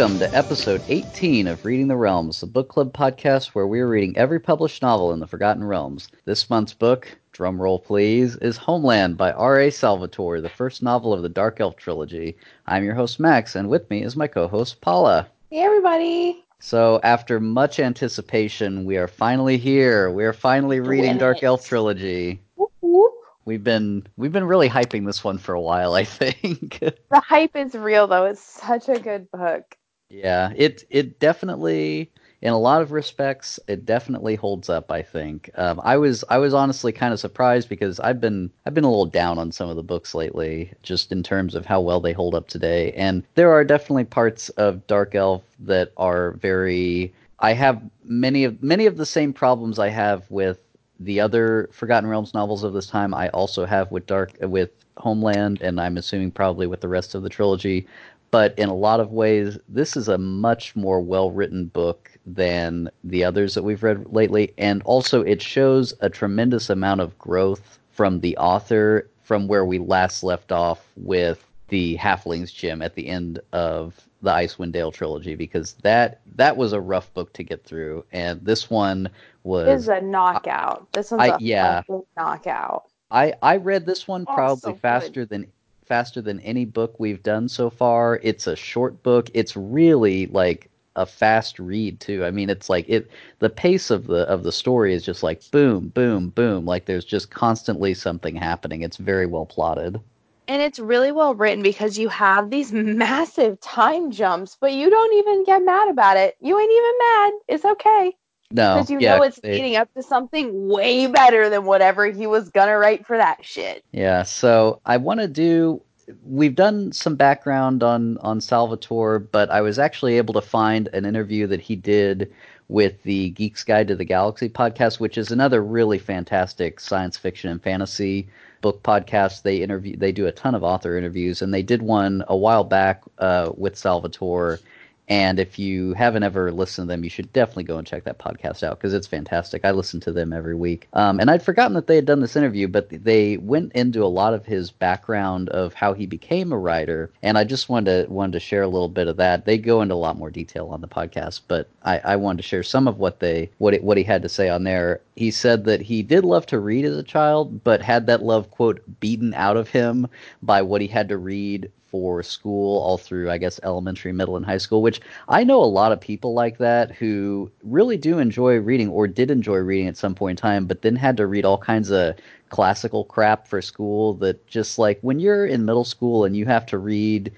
Welcome to episode 18 of Reading the Realms, the book club podcast where we are reading every published novel in the Forgotten Realms. This month's book, drum roll please, is Homeland by R.A. Salvatore, the first novel of the Dark Elf trilogy. I'm your host Max, and with me is my co-host Paula. Hey everybody! So, after much anticipation, we are finally here. We are finally reading Dark Elf trilogy. Whoop, whoop. We've been we've been really hyping this one for a while, I think. The hype is real though. It's such a good book. Yeah, it it definitely in a lot of respects it definitely holds up, I think. Um, I was I was honestly kind of surprised because I've been I've been a little down on some of the books lately just in terms of how well they hold up today. And there are definitely parts of Dark Elf that are very I have many of many of the same problems I have with the other Forgotten Realms novels of this time, I also have with Dark with Homeland, and I'm assuming probably with the rest of the trilogy. But in a lot of ways, this is a much more well written book than the others that we've read lately, and also it shows a tremendous amount of growth from the author from where we last left off with the Halfling's Gem at the end of the Icewind Dale trilogy because that that was a rough book to get through, and this one was This is a knockout. This one's I- a yeah. knockout. I I read this one Oh, probably so good. faster than faster than any book we've done so far. It's a short book. It's really like a fast read too. I mean, it's like it the pace of the of the story is just like boom, boom, boom. Like there's just constantly something happening. It's very well plotted. And it's really well written because you have these massive time jumps, but you don't even get mad about it. You ain't even mad. It's okay. No, Because you yeah, know it's they- leading up to something way better than whatever he was gonna write for that shit. Yeah, so I want to do. We've done some background on on Salvatore, but I was actually able to find an interview that he did with the Geeks Guide to the Galaxy podcast, which is another really fantastic science fiction and fantasy book podcast. They interview, they do a ton of author interviews, and they did one a while back uh, with Salvatore. And if you haven't ever listened to them, you should definitely go and check that podcast out because it's fantastic. I listen to them every week. Um, and I'd forgotten that they had done this interview, but they went into a lot of his background of how he became a writer. And I just wanted to wanted to share a little bit of that. They go into a lot more detail on the podcast, but I, I wanted to share some of what they what it, what he had to say on there. He said that he did love to read as a child, but had that love quote beaten out of him by what he had to read for school all through I guess elementary, middle and high school, which I know a lot of people like that who really do enjoy reading or did enjoy reading at some point in time, but then had to read all kinds of classical crap for school that just like when you're in middle school and you have to read,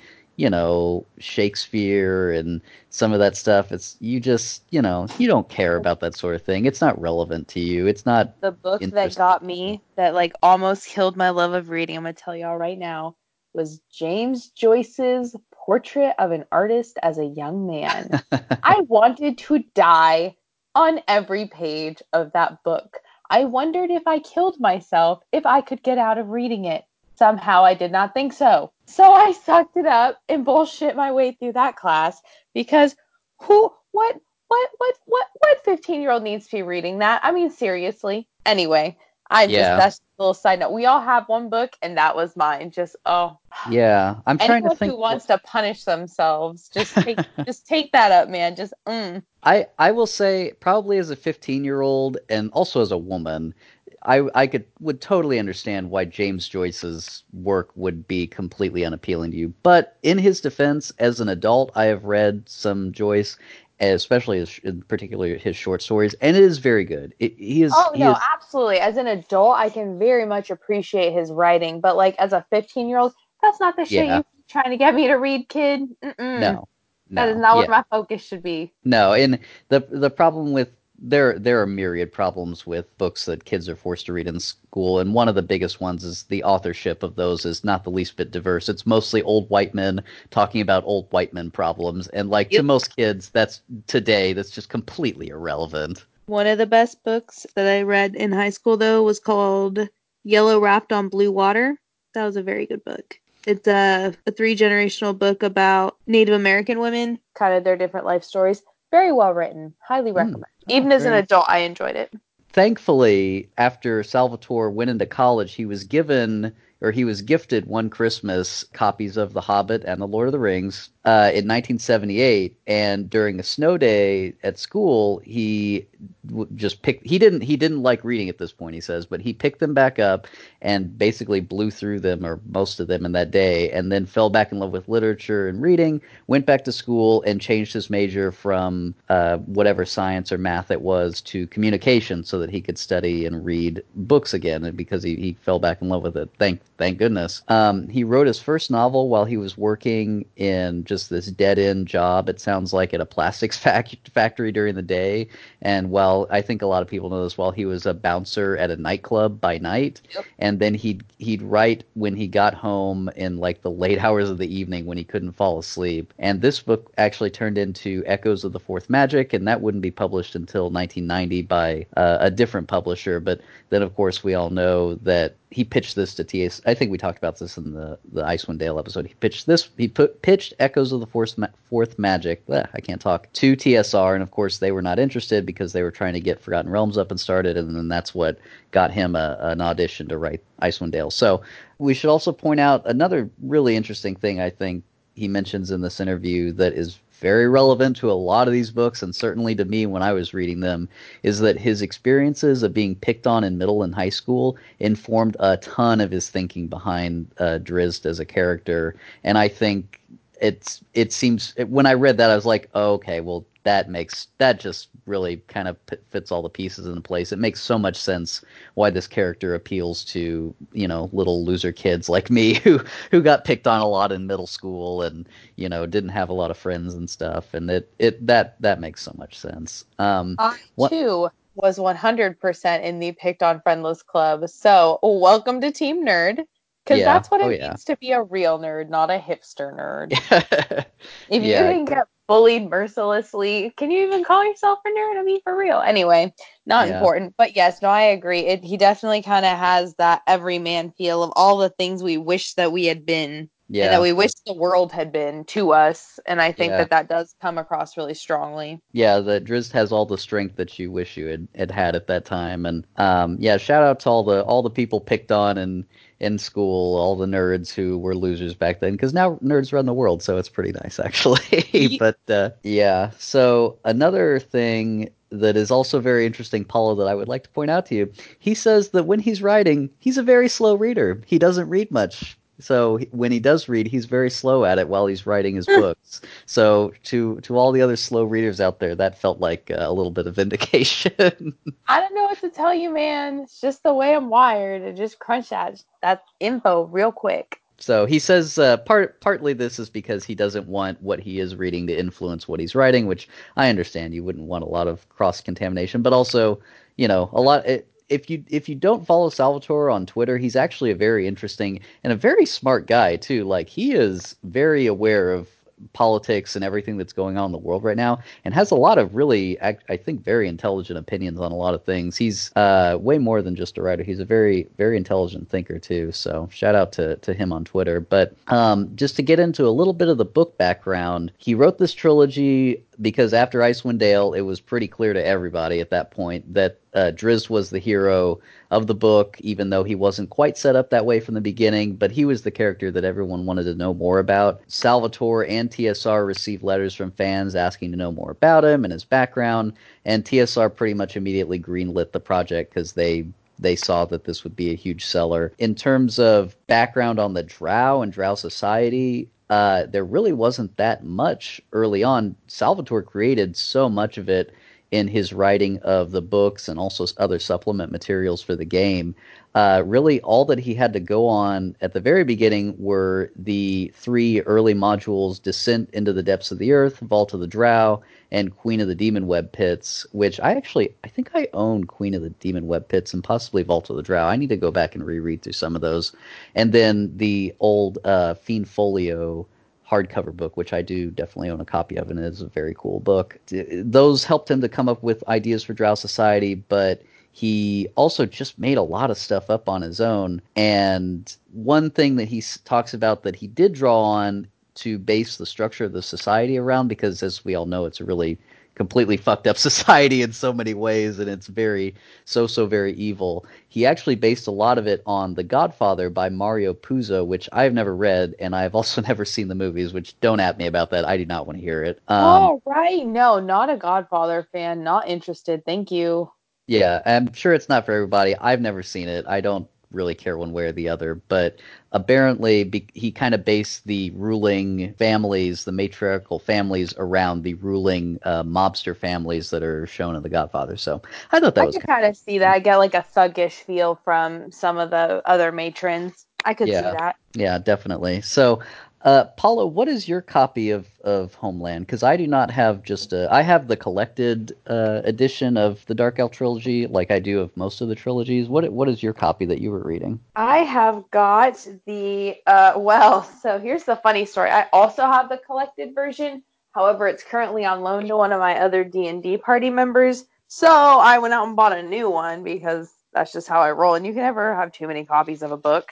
you know, Shakespeare and some of that stuff, it's you just, you know, you don't care about that sort of thing. It's not relevant to you. It's not The book that got me, that like almost killed my love of reading, I'm gonna tell y'all right now, was James Joyce's Portrait of an Artist as a Young Man. I wanted to die on every page of that book. I wondered if I killed myself if I could get out of reading it. Somehow I did not think so. So I sucked it up and bullshit my way through that class because who what what what what what 15 year old needs to be reading that? I mean seriously. Anyway, I just that's a little side note. We all have one book and that was mine. Just oh yeah. I'm trying anyone to think who wants to punish themselves, just take just take that up, man. Just mm. I I will say probably as a 15 year old and also as a woman, I I could would totally understand why James Joyce's work would be completely unappealing to you. But in his defense, as an adult, I have read some Joyce, especially his, in particular his short stories, and it is very good. It, he is. Oh he no, is- absolutely. As an adult, I can very much appreciate his writing, but like as a 15 year old, that's not the shit Yeah. you're trying to get me to read, kid. Mm-mm. no, no, that is not yeah. what my focus should be. No, and the the problem with there there are myriad problems with books that kids are forced to read in school, and one of the biggest ones is the authorship of those is not the least bit diverse. It's mostly old white men talking about old white men problems, and like to most kids, that's today that's just completely irrelevant. One of the best books that I read in high school, though, was called Yellow Raft in Blue Water. That was a very good book. It's a, a three generational book about Native American women. Kind of their different life stories. Very well written. Highly recommend. Even as an Hmm. adult, I enjoyed it. Thankfully, after Salvatore went into college, he was given or he was gifted one Christmas copies of The Hobbit and The Lord of the Rings uh, in 1978, and during a snow day at school, he w- just picked. He didn't. He didn't like reading at this point. He says, but he picked them back up and basically blew through them or most of them in that day, and then fell back in love with literature and reading. Went back to school and changed his major from uh, whatever science or math it was to communication, so that he could study and read books again. Because he, he fell back in love with it, thank thank goodness. Um, he wrote his first novel while he was working in just this dead end job. It sounds like at a plastics fac- factory during the day. And while I think a lot of people know this, Well, he was a bouncer at a nightclub by night, yep. and then he'd he'd write when he got home in like the late hours of the evening when he couldn't fall asleep. And this book actually turned into Echoes of the Fourth Magic, and that wouldn't be published until 1990 by uh, a different publisher. But then, of course, we all know that he pitched this to TS. I think we talked about this in the the Icewind Dale episode. He pitched this. He put pitched Echoes of the Fourth Fourth Magic. I can't talk to TSR, and of course they were not interested because they were trying to get Forgotten Realms up and started, and then that's what got him a, an audition to write Icewind Dale. So we should also point out another really interesting thing. I think he mentions in this interview that is very relevant to a lot of these books, and certainly to me when I was reading them, is that his experiences of being picked on in middle and high school informed a ton of his thinking behind uh, Drizzt as a character. And I think it's it seems when I read that I was like, oh, okay, well that makes that just really kind of fits all the pieces in place. It makes so much sense why this character appeals to you know little loser kids like me who who got picked on a lot in middle school and you know didn't have a lot of friends and stuff. And it it that that makes so much sense. Um, I what, too was 100% in the picked on friendless club. So welcome to Team Nerd. Because yeah. that's what it oh, yeah. means to be a real nerd, not a hipster nerd. if yeah. you can get bullied mercilessly, can you even call yourself a nerd? I mean, for real. Anyway, not important. But yes, no, I agree. It, he definitely kind of has that everyman feel of all the things we wish that we had been. Yeah. And that we wish the world had been to us. And I think that that does come across really strongly. Yeah, that Drizzt has all the strength that you wish you had, had had at that time. And um, yeah, shout out to all the all the people picked on and in school, all the nerds who were losers back then, because now nerds run the world, so it's pretty nice actually. but uh, yeah, so another thing that is also very interesting, Paula, that I would like to point out to you. He says that when he's writing, he's a very slow reader. He doesn't read much so when he does read, he's very slow at it while he's writing his books. So to to all the other slow readers out there, that felt like uh, a little bit of vindication. I don't know what to tell you, man. It's just the way I'm wired. I just crunch that that info real quick. So he says uh, part partly this is because he doesn't want what he is reading to influence what he's writing, which I understand. You wouldn't want a lot of cross contamination, but also you know a lot. It, if you if you don't follow Salvatore on Twitter, he's actually a very interesting and a very smart guy too. Like he is very aware of politics and everything that's going on in the world right now, and has a lot of really, I, think, very intelligent opinions on a lot of things. He's uh, way more than just a writer. He's a very, very intelligent thinker too. So shout out to to him on Twitter. But um, just to get into a little bit of the book background, he wrote this trilogy because after Icewind Dale, it was pretty clear to everybody at that point that uh, was the hero of the book, even though he wasn't quite set up that way from the beginning. But he was the character that everyone wanted to know more about. Salvatore and TSR received letters from fans asking to know more about him and his background, and TSR pretty much immediately greenlit the project because they they saw that this would be a huge seller. In terms of background on the Drow and Drow society, uh, there really wasn't that much early on. Salvatore created so much of it in his writing of the books and also other supplement materials for the game. Uh, really, all that he had to go on at the very beginning were the three early modules Descent into the Depths of the Earth, Vault of the Drow, and Queen of the Demon Web Pits, which I actually, I think I own Queen of the Demon Web Pits and possibly Vault of the Drow. I need to go back and reread through some of those. And then the old uh, Fiend Folio hardcover book, which I do definitely own a copy of, and it is a very cool book. Those helped him to come up with ideas for Drow Society, but he also just made a lot of stuff up on his own. And one thing that he talks about that he did draw on to base the structure of the society around because, as we all know, it's a really completely fucked up society in so many ways and it's very so so very evil. He actually based a lot of it on the godfather by mario puzo which i've never read and i've also never seen the movies which don't at me about that. I do not want to hear it. Um, oh right. No not a godfather fan. Not interested. Thank you yeah i'm sure it's not for everybody i've never seen it i don't really care one way or the other. But apparently, be, he kind of based the ruling families, the matriarchal families, around the ruling uh, mobster families that are shown in The Godfather. So I thought that I was kind of see that. I get like a thuggish feel from some of the other matrons. I could yeah. see that. Yeah, definitely. So uh, Paula, what is your copy of, of Homeland? Because I do not have just a. I have the collected uh, edition of the Dark Elf trilogy, like I do of most of the trilogies. What what is your copy that you were reading? I have got the. Uh, well, so here's the funny story. I also have the collected version. However, it's currently on loan to one of my other D and D party members. So I went out and bought a new one because that's just how I roll. And you can never have too many copies of a book.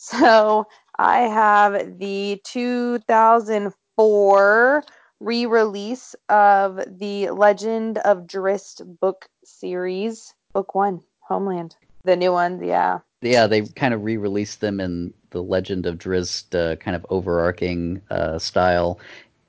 So I have the 2004 re release of the Legend of Drizzt book series, book one, Homeland. The new one, yeah. Yeah, they kind of re released them in the Legend of Drizzt uh, kind of overarching uh, style.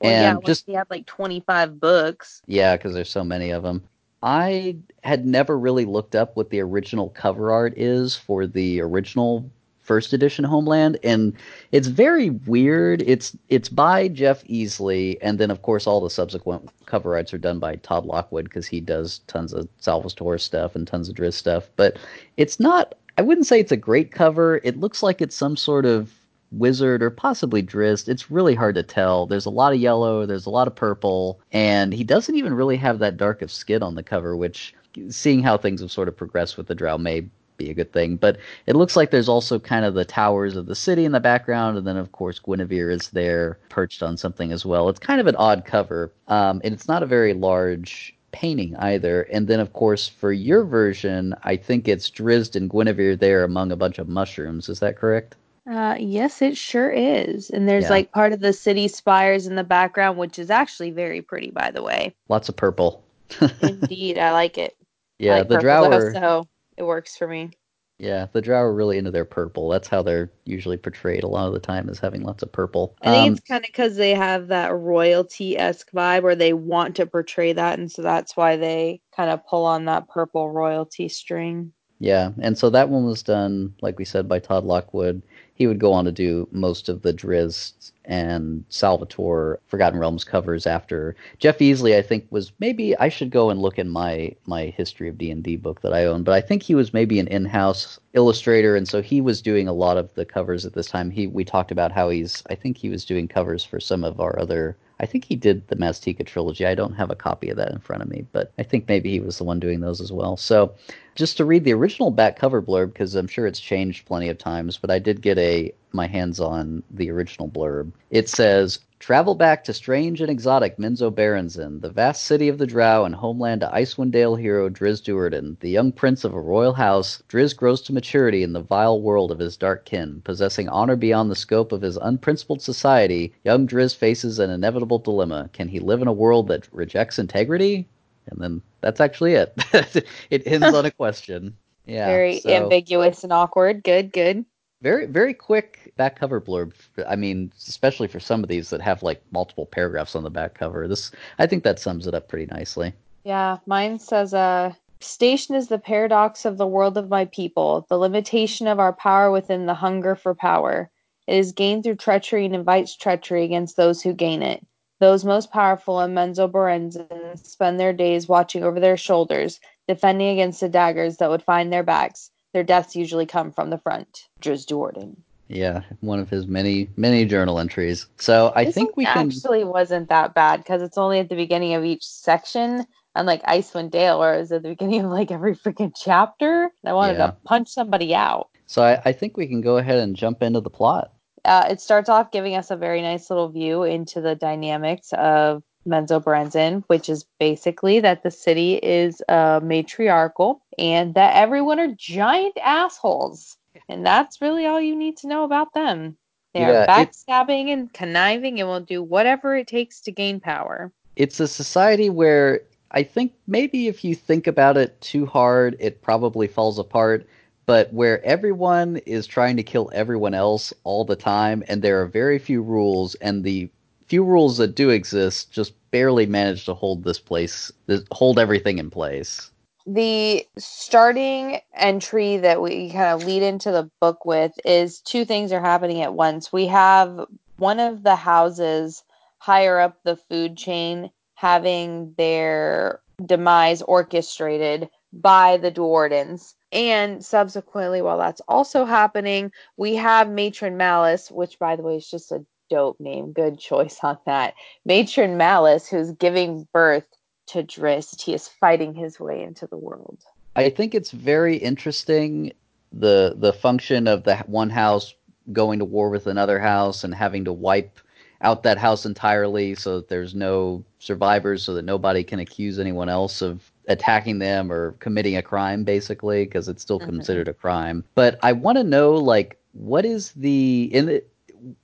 Well, and yeah, just he had like 25 books. Yeah, because there's so many of them. I had never really looked up what the original cover art is for the original first edition Homeland, and it's very weird. It's it's by Jeff Easley, and then of course all the subsequent cover arts are done by Todd Lockwood because he does tons of Salvatore stuff and tons of Drizzt stuff. But it's not. I wouldn't say it's a great cover. It looks like it's some sort of wizard or possibly Drizzt. It's really hard to tell. There's a lot of yellow, there's a lot of purple, and he doesn't even really have that dark of skin on the cover, which seeing how things have sort of progressed with the drow may be a good thing. But it looks like there's also kind of the towers of the city in the background, and then of course Guenhwyvar is there perched on something as well. It's kind of an odd cover, um, and it's not a very large painting either. And then of course for your version, I think it's Drizzt and Guenhwyvar there among a bunch of mushrooms. Is that correct? Uh, yes, it sure is. And there's yeah. like part of the city spires in the background, which is actually very pretty, by the way. Lots of purple. Indeed, I like it. Yeah, like the drower. So it works for me. Yeah, the drow are really into their purple. That's how they're usually portrayed a lot of the time, is having lots of purple. I think um, it's kind of because they have that royalty esque vibe where they want to portray that, and so that's why they kind of pull on that purple royalty string. Yeah, and so that one was done, like we said, by Todd Lockwood. He would go on to do most of the Drizzt and Salvatore Forgotten Realms covers after Jeff Easley. I think was maybe I should go and look in my my history of D and D book that I own, but I think he was maybe an in-house illustrator, and so he was doing a lot of the covers at this time. He we talked about how he's I think he was doing covers for some of our other I think he did the Maztica trilogy. I don't have a copy of that in front of me, but I think maybe he was the one doing those as well. So, just to read the original back cover blurb, because I'm sure it's changed plenty of times, but I did get a my hands on the original blurb. It says, Travel back to strange and exotic Menzoberranzan, the vast city of the Drow and homeland to Icewind Dale hero Drizzt Do'Urden. The young prince of a royal house, Drizzt grows to maturity in the vile world of his dark kin. Possessing honor beyond the scope of his unprincipled society, young Drizzt faces an inevitable dilemma. Can he live in a world that rejects integrity? And then that's actually it. it ends on a question. Yeah. Very so. ambiguous and awkward. Good, good very very quick back cover blurb. I mean especially for some of these that have like multiple paragraphs on the back cover. This i think that sums it up pretty nicely. Yeah mine says uh station is the paradox of the world of my people the limitation of our power within the hunger for power. It is gained through treachery and invites treachery against those who gain it. Those most powerful in Menzoberranzan spend their days watching over their shoulders defending against the daggers that would find their backs their deaths usually come from the front. Drizzt Do'Urden. Yeah, one of his many many journal entries. So I this think we can actually wasn't that bad because it's only at the beginning of each section, unlike Icewind Dale, where it was at the beginning of like every freaking chapter. I wanted yeah. to punch somebody out. So I, I, think we can go ahead and jump into the plot. Uh, it starts off giving us a very nice little view into the dynamics of Menzoberranzan, which is basically that the city is uh, matriarchal and that everyone are giant assholes. And that's really all you need to know about them. They Yeah, are it- backstabbing and conniving and will do whatever it takes to gain power. it's a society where I think maybe if you think about it too hard, it probably falls apart. But where everyone is trying to kill everyone else all the time, and there are very few rules, and the few rules that do exist just barely manage to hold this place, hold everything in place. the starting entry that we kind of lead into the book with is two things are happening at once. We have one of the houses higher up the food chain having their demise orchestrated by the Do'Urdens. And subsequently, while that's also happening, we have Matron Malice, which, by the way, is just a dope name. Good choice on that. Matron Malice, who's giving birth to Drizzt. He is fighting his way into the world. I think it's very interesting the the function of the one house going to war with another house and having to wipe out that house entirely so that there's no survivors so that nobody can accuse anyone else of attacking them or committing a crime basically because it's still Mhm. considered a crime but i want to know like what is the in the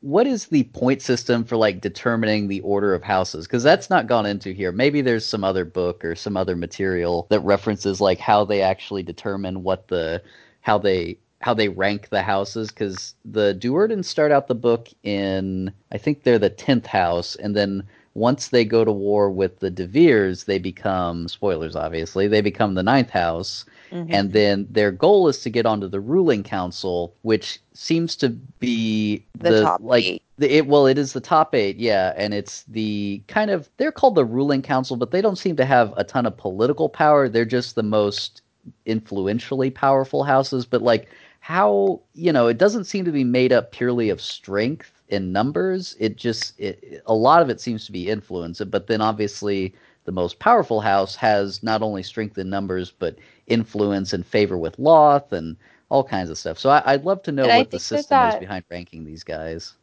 what is the point system for like determining the order of houses? Because that's not gone into here. Maybe there's some other book or some other material that references like how they actually determine what the how they how they rank the houses. Because the Do'Urdens start out the book in I think they're the tenth house, and then once they go to war with the DeVirs, they become spoilers. Obviously, they become the ninth house, Mhm. and then their goal is to get onto the ruling council, which seems to be The top like eight. the, it well it is the top eight yeah and it's the kind of they're called the ruling council but they don't seem to have a ton of political power they're just the most influentially powerful houses but like how you know it doesn't seem to be made up purely of strength in numbers it just it, a lot of it seems to be influence but then obviously the most powerful house has not only strength in numbers but influence and favor with Lolth and all kinds of stuff so I, i'd love to know And what the think that system is behind ranking these guys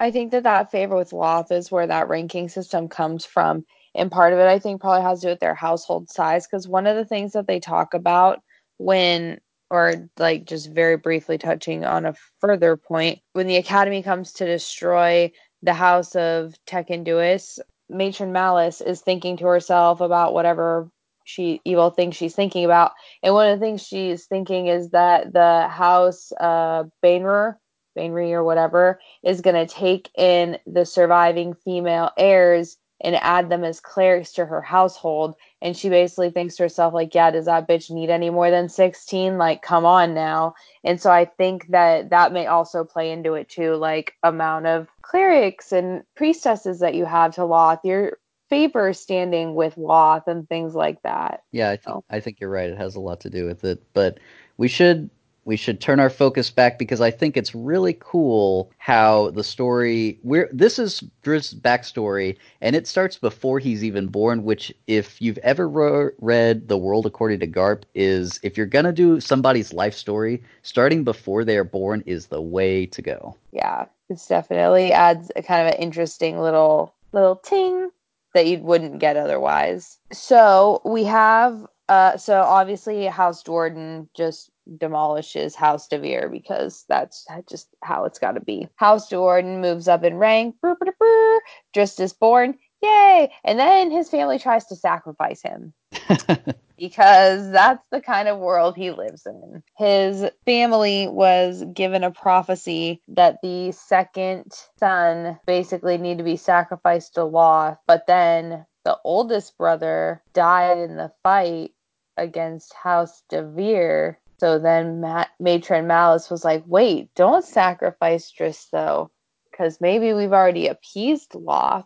I think that that favor with Lolth is where that ranking system comes from. And part of it, I think, probably has to do with their household size. Because one of the things that they talk about when, or like just very briefly touching on a further point, when the Academy comes to destroy the house of Teken'duis, Matron Malice is thinking to herself about whatever she evil thinks she's thinking about. And one of the things she's thinking is that the house uh Baenre or whatever, is going to take in the surviving female heirs and add them as clerics to her household. And she basically thinks to herself, like, yeah, does that bitch need any more than 16? Like, come on now. And so I think that that may also play into it too, like, amount of clerics and priestesses that you have to Lolth, your favor standing with Lolth and things like that. Yeah, I think Oh. I think you're right. It has a lot to do with it, but we should we should turn our focus back because I think it's really cool how the story we're this is Drew's backstory and it starts before he's even born. Which, if you've ever ro- read The World According to Garp, is if you're gonna do somebody's life story, starting before they are born is the way to go. yeah, it's definitely adds a kind of an interesting little little ting that you wouldn't get otherwise. So we have uh so obviously House Do'Urden just demolishes House DeVir because that's just how it's got to be. House Do'Urden moves up in rank, just is born, yay! And then his family tries to sacrifice him because that's the kind of world he lives in. His family was given a prophecy that the second son basically need to be sacrificed to Lolth, but then the oldest brother died in the fight against House DeVir. So then Ma- Matron Malice was like, "Wait, don't sacrifice Drizzt though, because maybe we've already appeased Lolth."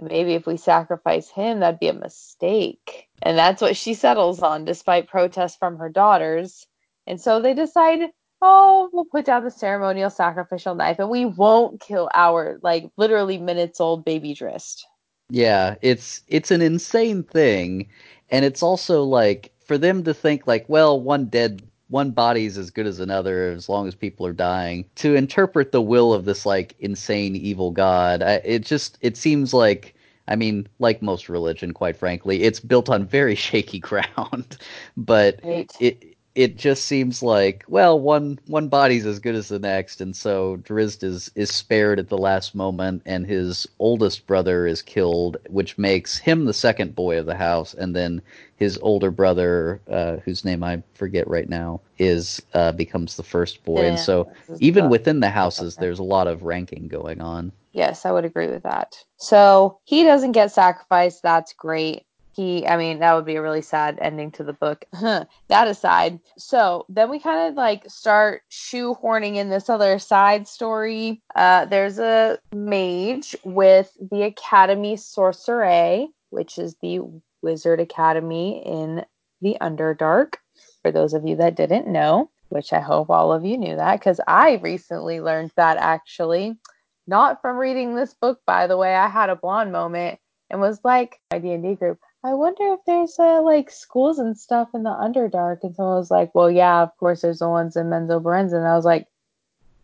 Maybe if we sacrifice him, that'd be a mistake. And that's what she settles on, despite protests from her daughters. And so they decide, oh, we'll put down the ceremonial sacrificial knife and we won't kill our, like, literally minutes old baby Drizzt. Yeah, it's it's an insane thing, and it's also like for them to think like, well, one dead one body's as good as another as long as people are dying. To interpret the will of this like insane evil god, I, it just it seems like I mean, like most religion, quite frankly, it's built on very shaky ground. but Right. it it just seems like well one one body's as good as the next and so Drizzt is is spared at the last moment and his oldest brother is killed which makes him the second boy of the house and then his older brother uh, whose name I forget right now is uh, becomes the first boy Yeah, and so even within the houses there's a lot of ranking going on Yes, I would agree with that. So he doesn't get sacrificed. That's great. He, I mean, that would be a really sad ending to the book. that aside, so then we kind of like start shoehorning in this other side story. Uh, there's a mage with the Academy Sorcere, which is the Wizard Academy in the Underdark. For those of you that didn't know, which I hope all of you knew that, because I recently learned that actually not from reading this book by the way i had a blonde moment and was like my d&d group i wonder if there's uh, like schools and stuff in the underdark and someone was like well yeah of course there's the ones in menzo and i was like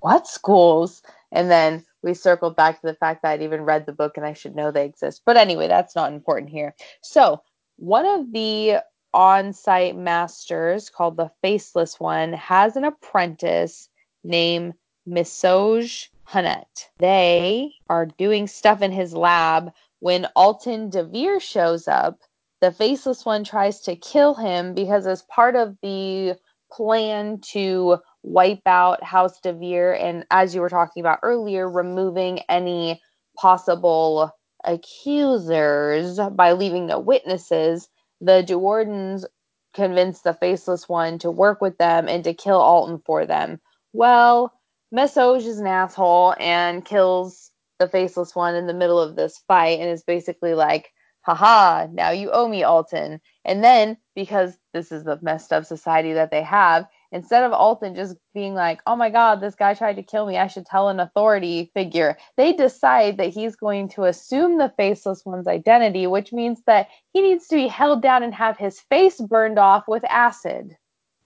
what schools and then we circled back to the fact that i'd even read the book and i should know they exist but anyway that's not important here so one of the on-site masters called the faceless one has an apprentice named Masoj Hun'ett. They are doing stuff in his lab when Alton DeVir shows up. The faceless one tries to kill him because, as part of the plan to wipe out House DeVir, and as you were talking about earlier, removing any possible accusers by leaving no witnesses, the Do'Urdens convince the faceless one to work with them and to kill Alton for them. Well, Masoj is an asshole and kills the faceless one in the middle of this fight and is basically like, haha, now you owe me, Alton. And then, because this is the messed up society that they have, instead of Alton just being like, oh my god, this guy tried to kill me, I should tell an authority figure, they decide that he's going to assume the faceless one's identity, which means that he needs to be held down and have his face burned off with acid.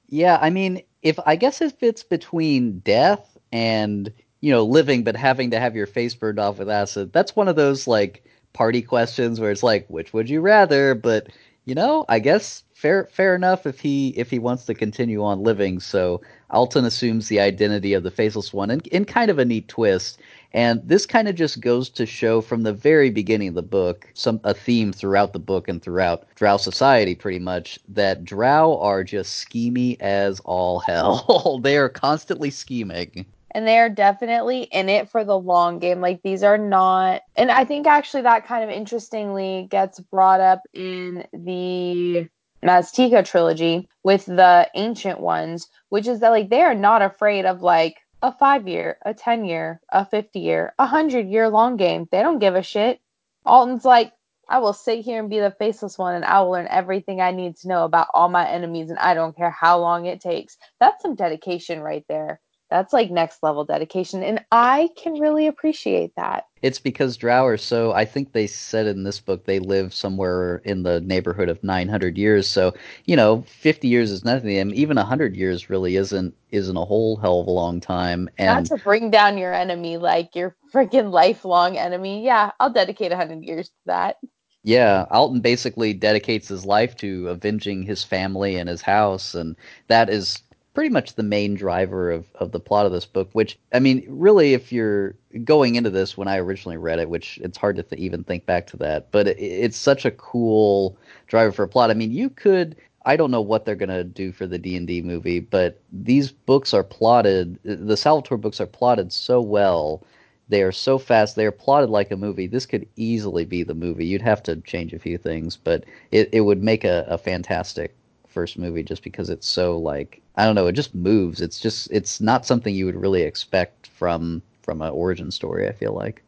Yeah, I mean, if I guess if it's between death and you know living, but having to have your face burned off with acid, that's one of those like party questions where it's like, which would you rather? But you know, I guess fair fair enough if he if he wants to continue on living. So Alton assumes the identity of the faceless one in, in kind of a neat twist. And this kind of just goes to show from the very beginning of the book, some a theme throughout the book and throughout Drow society pretty much, that Drow are just schemy as all hell. they are constantly scheming. And they are definitely in it for the long game. Like these are not, and I think actually that kind of interestingly gets brought up in the Maztica trilogy with the ancient ones, which is that like they are not afraid of like a five year, a ten year, a fifty year, a hundred year long game. They don't give a shit. Alton's like, I will sit here and be the faceless one and I will learn everything I need to know about all my enemies and I don't care how long it takes. That's some dedication right there. That's like next level dedication. And I can really appreciate that. It's because Drow are so. I think they said in this book they live somewhere in the neighborhood of 900 years. So you know, 50 years is nothing. to them. Even 100 years really isn't isn't a whole hell of a long time. Not And to bring down your enemy like your freaking lifelong enemy. Yeah, I'll dedicate 100 years to that. yeah, Alton basically dedicates his life to avenging his family and his house, and that is pretty much the main driver of, of the plot of this book. Which I mean, really, if you're going into this when I originally read it, which it's hard to th- even think back to that, but it, it's such a cool driver for a plot. I mean, you could. I don't know what they're gonna do for the D and D movie, but these books are plotted. The Salvatore books are plotted so well. They are so fast. They are plotted like a movie. This could easily be the movie. You'd have to change a few things, but it, it would make a, a fantastic first movie just because it's so like I don't know. It just moves. It's just it's not something you would really expect from from an origin story. I feel like.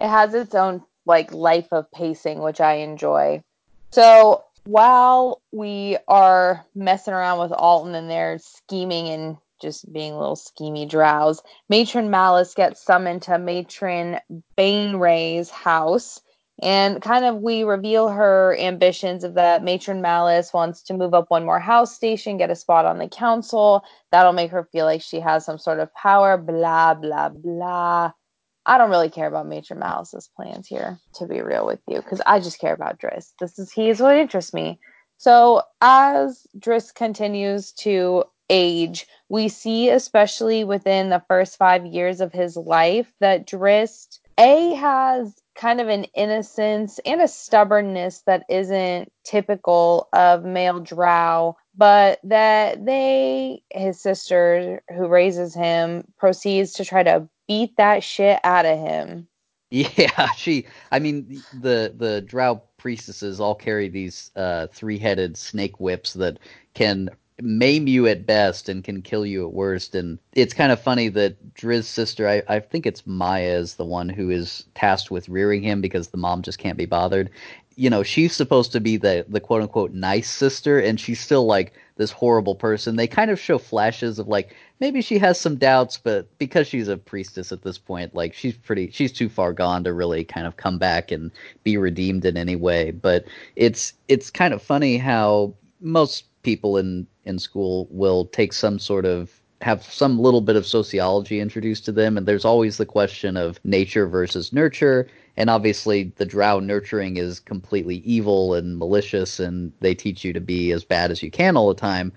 It has its own like life of pacing, which I enjoy. So while we are messing around with Alton and they're scheming and just being little schemy drows, Matron Malice gets summoned to Matron Baenre's house. And kind of we reveal her ambitions of that Matron Malice wants to move up one more house station, get a spot on the council. That'll make her feel like she has some sort of power, blah, blah, blah. I don't really care about Matron Malice's plans here, to be real with you, because I just care about Drizzt. This is he is what interests me. So as Drizzt continues to age. We see, especially within the first five years of his life, that Drizzt A has kind of an innocence and a stubbornness that isn't typical of male drow, but that they, his sister who raises him, proceeds to try to beat that shit out of him. Yeah, she. I mean, the the drow priestesses all carry these uh, three headed snake whips that can maim you at best and can kill you at worst. And it's kind of funny that Drizzt's sister, I, I think it's Maya, is the one who is tasked with rearing him because the mom just can't be bothered. You know, she's supposed to be the the quote unquote nice sister, and she's still like this horrible person. They kind of show flashes of like maybe she has some doubts, but because she's a priestess at this point, like she's pretty she's too far gone to really kind of come back and be redeemed in any way. But it's it's kind of funny how most people in in school will take some sort of have some little bit of sociology introduced to them and there's always the question of nature versus nurture and obviously the drow nurturing is completely evil and malicious and they teach you to be as bad as you can all the time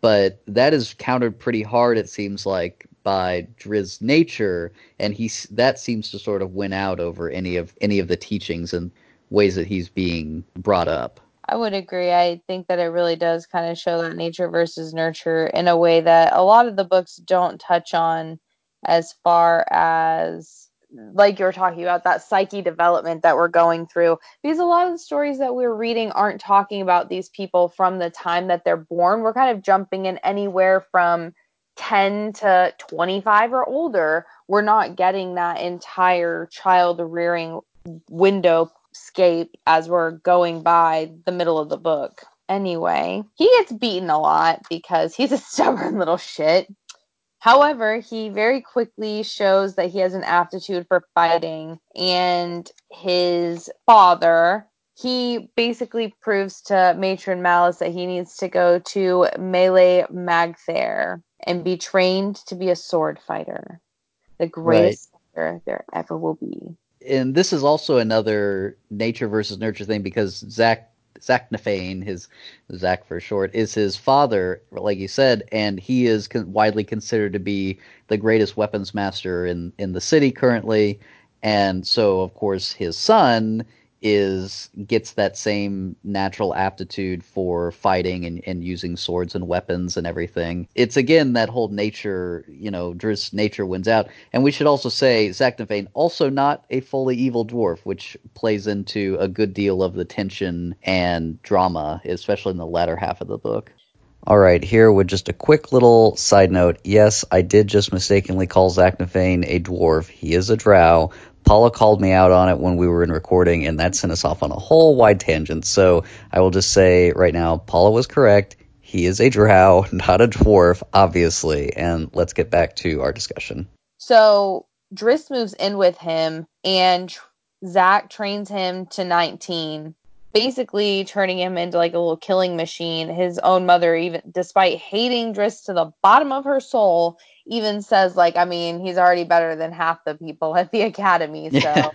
but that is countered pretty hard it seems like by Drizzt's nature and he's that seems to sort of win out over any of any of the teachings and ways that he's being brought up I would agree. I think that it really does kind of show that nature versus nurture in a way that a lot of the books don't touch on as far as like you were talking about that psyche development that we're going through. Because a lot of the stories that we're reading aren't talking about these people from the time that they're born. We're kind of jumping in anywhere from 10 to 25 or older. We're not getting that entire child rearing window scape as we're going by the middle of the book. Anyway, he gets beaten a lot because he's a stubborn little shit. However, he very quickly shows that he has an aptitude for fighting, and his father, he basically proves to Matron Malice that he needs to go to Melee Magthere and be trained to be a sword fighter, the greatest right. fighter there ever will be and this is also another nature versus nurture thing because Zach Zaknafein, his Zach for short, is his father, like you said, and he is con- widely considered to be the greatest weapons master in in the city currently. And so, of course, his son is gets that same natural aptitude for fighting and, and using swords and weapons and everything. It's again that whole nature, you know, Drizzt nature wins out. And we should also say Zaknafein also not a fully evil dwarf, which plays into a good deal of the tension and drama, especially in the latter half of the book. All right, here with just a quick little side note. Yes, I did just mistakenly call Zaknafein a dwarf. He is a drow, Paula called me out on it when we were in recording, and that sent us off on a whole wide tangent. So I will just say right now, Paula was correct. He is a drow, not a dwarf, obviously. And let's get back to our discussion. So Drizzt moves in with him, and Zach trains him to 19 basically turning him into like a little killing machine. His own mother, even despite hating Drizzt to the bottom of her soul, even says like, I mean, he's already better than half the people at the academy. So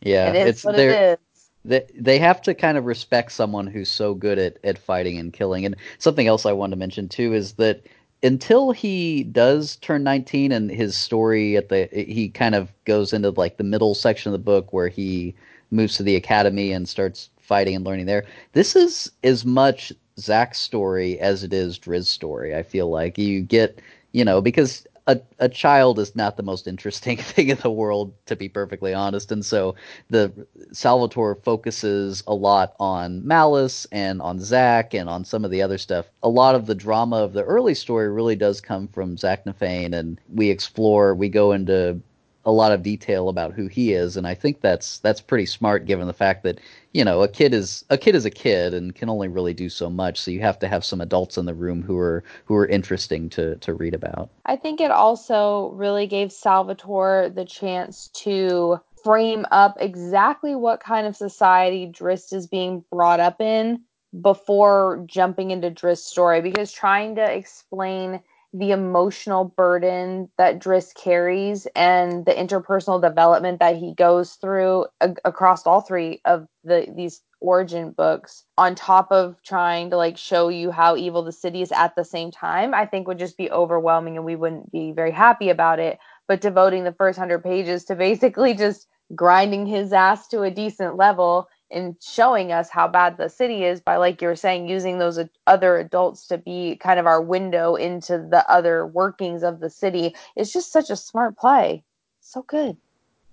yeah, it is it's what it is. They, they have to kind of respect someone who's so good at, at fighting and killing. And something else I wanted to mention too is that until he does turn 19 and his story at the he kind of goes into like the middle section of the book where he moves to the academy and starts fighting and learning there. This is as much Zach's story as it is Drizzt's story. I feel like you get, you know, because a, a child is not the most interesting thing in the world, to be perfectly honest. And so the Salvatore focuses a lot on Malice and on Zach and on some of the other stuff. A lot of the drama of the early story really does come from Zaknafein, and we explore, we go into a lot of detail about who he is, and I think that's that's pretty smart given the fact that you know a kid is a kid is a kid and can only really do so much. So you have to have some adults in the room who are who are interesting to to read about. I think it also really gave Salvatore the chance to frame up exactly what kind of society Drizzt is being brought up in before jumping into Drizzt's story because trying to explain the emotional burden that Drizzt carries and the interpersonal development that he goes through a- across all three of the these origin books on top of trying to like show you how evil the city is at the same time, I think would just be overwhelming and we wouldn't be very happy about it. But devoting the first hundred pages to basically just grinding his ass to a decent level and showing us how bad the city is by like you were saying using those other adults to be kind of our window into the other workings of the city. It's just such a smart play. So good.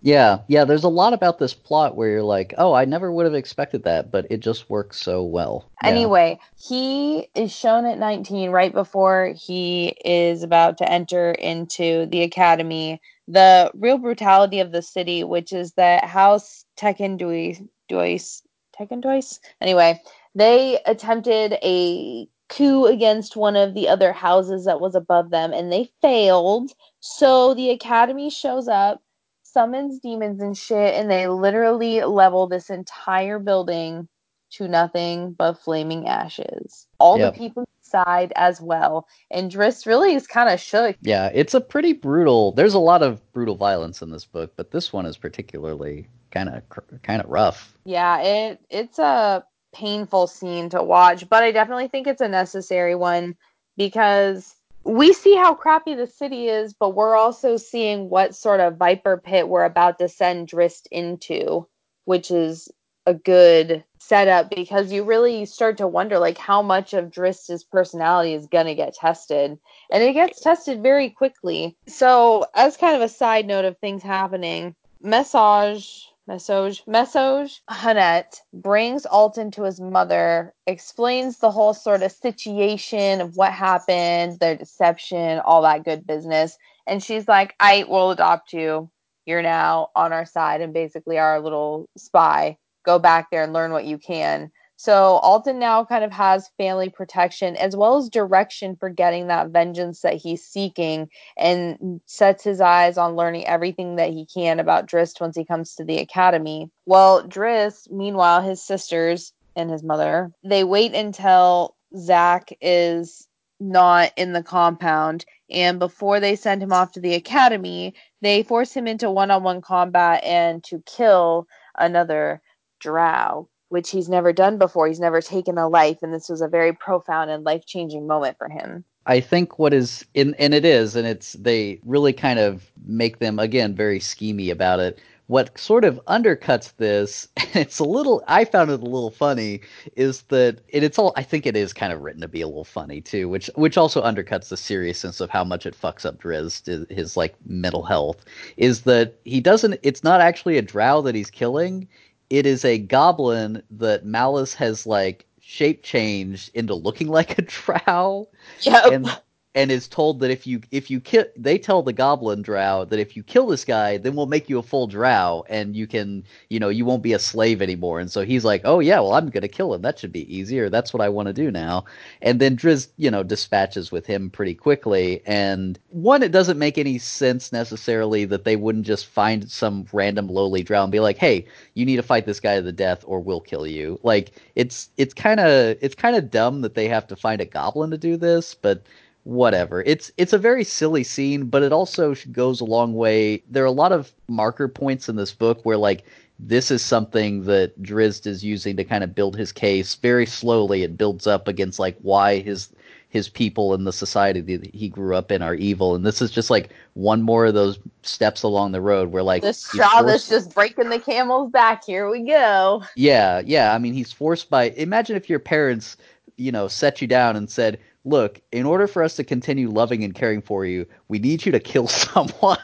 Yeah. Yeah there's a lot about this plot where you're like oh i never would have expected that but it just works so well. Yeah. anyway he is shown at 19 right before he is about to enter into the academy. The real brutality of the city which is that house Teken'dui Doyce, Teken'duis. Anyway, they attempted a coup against one of the other houses that was above them and they failed. So the academy shows up, summons demons and shit, and they literally level this entire building to nothing but flaming ashes. All yep. the people inside as well. And Drizzt really is kind of shook. Yeah, it's a pretty brutal. There's a lot of brutal violence in this book, but this one is particularly kind of kind of rough. Yeah, it it's a painful scene to watch, but I definitely think it's a necessary one because we see how crappy the city is, but we're also seeing what sort of viper pit we're about to send Drizzt into, which is a good setup because you really start to wonder like how much of Drizzt's personality is gonna get tested. And it gets tested very quickly. So as kind of a side note of things happening, Masoj Masoj, Masoj H'Anet brings Alton to his mother, explains the whole sort of situation of what happened, their deception, all that good business. And she's like, I will adopt you. You're now on our side and basically our little spy. Go back there and learn what you can. So Alton now kind of has family protection as well as direction for getting that vengeance that he's seeking and sets his eyes on learning everything that he can about Drizzt once he comes to the academy. Well, Drizzt, meanwhile, his sisters and his mother, they wait until Zak is not in the compound and before they send him off to the academy, they force him into one-on-one combat and to kill another drow which he's never done before. He's never taken a life, and this was a very profound and life changing moment for him. I think what is in and it is, and it's they really kind of make them again very schemy about it. What sort of undercuts this, it's a little I found it a little funny, is that and it's all I think it is kind of written to be a little funny too, which which also undercuts the seriousness of how much it fucks up Drizzt, his like mental health, is that he doesn't it's not actually a drow that he's killing it is a goblin that Malice has like shape changed into looking like a drow. Yeah. And and is told that if you if you kill they tell the goblin drow that if you kill this guy then we'll make you a full drow and you can you know you won't be a slave anymore. And so he's like oh yeah well i'm gonna kill him. That should be easier. That's what i want to do now. And then Drizzt you know dispatches with him pretty quickly. And one it doesn't make any sense necessarily that they wouldn't just find some random lowly drow and be like hey you need to fight this guy to the death or we'll kill you. Like it's it's kind of it's kind of dumb that they have to find a goblin to do this but whatever. It's it's a very silly scene, but it also goes a long way. There are a lot of marker points in this book where like this is something that Drizzt is using to kind of build his case. Very slowly it builds up against like why his his people and the society that he grew up in are evil. And this is just like one more of those steps along the road where like the straw that's just breaking the camel's back. Here we go. Yeah, yeah. I mean he's forced by imagine if your parents, you know, set you down and said, look, in order for us to continue loving and caring for you, we need you to kill someone.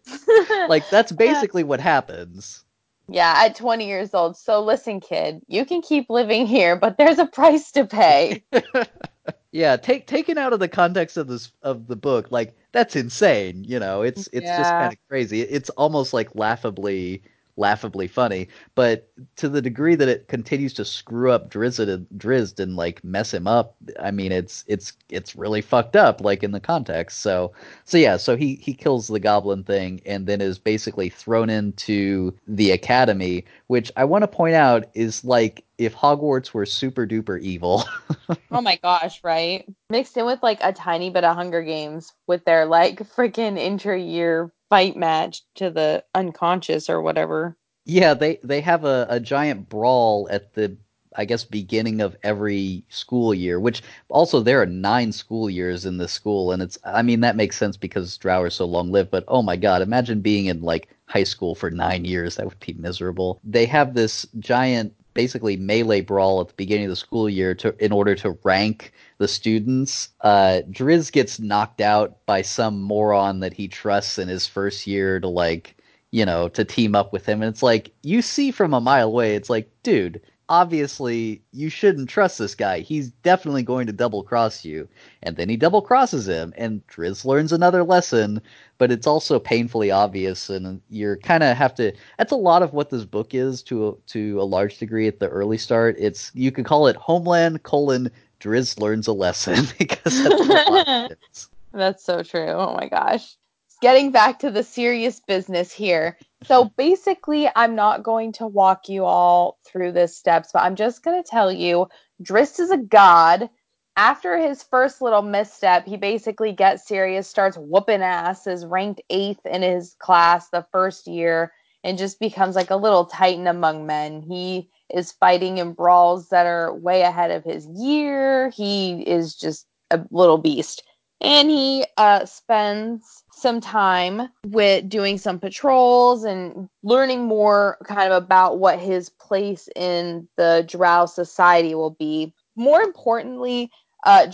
like that's basically what happens. Yeah, at 20 years old. So listen, kid, you can keep living here, but there's a price to pay. yeah, take taken out of the context of this of the book, like that's insane. You know, it's it's yeah. just kind of crazy. It's almost like laughably laughably funny, but to the degree that it continues to screw up Drizzt and, Drizzt and like mess him up, I mean it's it's it's really fucked up like in the context. So so yeah, so he he kills the goblin thing and then is basically thrown into the academy, which I want to point out is like if Hogwarts were super duper evil. oh my gosh, right? Mixed in with like a tiny bit of Hunger Games with their like freaking intra year fight match to the unconscious or whatever. Yeah, they they have a, a giant brawl at the I guess beginning of every school year, which also there are nine school years in this school, and it's I mean that makes sense because Drow are so long lived, but oh my god, imagine being in like high school for nine years. That would be miserable. They have this giant basically melee brawl at the beginning of the school year to in order to rank the students. Uh, Drizzt gets knocked out by some moron that he trusts in his first year to like you know, to team up with him. And it's like, you see from a mile away, it's like, dude, obviously you shouldn't trust this guy. He's definitely going to double cross you. And then he double crosses him, and Drizzt learns another lesson, but it's also painfully obvious, and you're kind of have to. That's a lot of what this book is to a, to a large degree at the early start. It's you could call it Homeland colon Drizzt learns a lesson because that's That's so true. Oh my gosh getting back to the serious business here. So basically, I'm not going to walk you all through the steps, but I'm just going to tell you Drizzt is a god. After his first little misstep, he basically gets serious, starts whooping ass, is ranked eighth in his class the first year, and just becomes like a little titan among men. He is fighting in brawls that are way ahead of his year. He is just a little beast. And he uh, spends some time with doing some patrols and learning more kind of about what his place in the Drow society will be. More importantly, uh,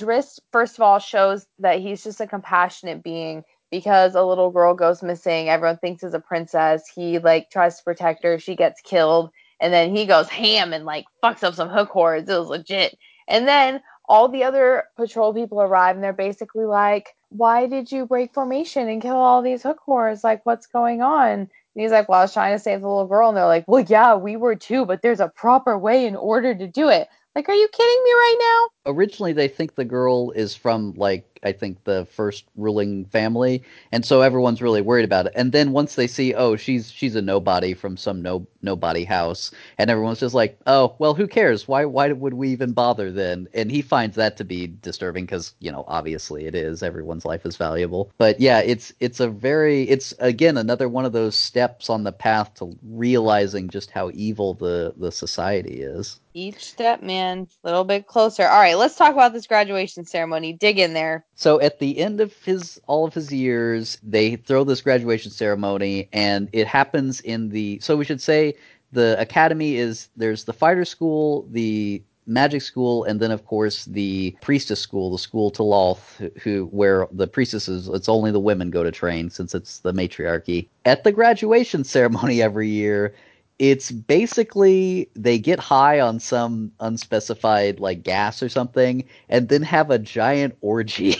first of all, shows that he's just a compassionate being because a little girl goes missing. Everyone thinks is a princess. He like tries to protect her. She gets killed. And then he goes ham and like fucks up some hook horrors. It was legit. And then all the other patrol people arrive and they're basically like, why did you break formation and kill all these hook horrors? Like, what's going on? And he's like, well, I was trying to save the little girl. And they're like, well, yeah, we were too, but there's a proper way in order to do it. Like, are you kidding me right now? Originally, they think the girl is from like I think the first ruling family, and so everyone's really worried about it. And then once they see, oh, she's she's a nobody from some no nobody house, and everyone's just like, oh, well, who cares? Why why would we even bother then? And he finds that to be disturbing because you know obviously it is. Everyone's life is valuable, but yeah, it's it's a very it's again another one of those steps on the path to realizing just how evil the the society is. Each step, man, a little bit closer. All right, let's talk about this graduation ceremony. Dig in there. So at the end of his all of his years, they throw this graduation ceremony, and it happens in the. So we should say the academy is there's the fighter school, the magic school, and then of course the priestess school, the school to Lolth, who, who where the priestesses it's only the women go to train since it's the matriarchy. At the graduation ceremony every year, it's basically they get high on some unspecified like gas or something and then have a giant orgy.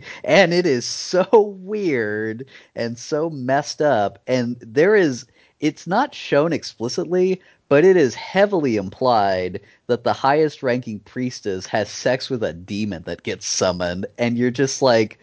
And it is so weird and so messed up. And there is it's not shown explicitly but it is heavily implied that the highest ranking priestess has sex with a demon that gets summoned. And you're just like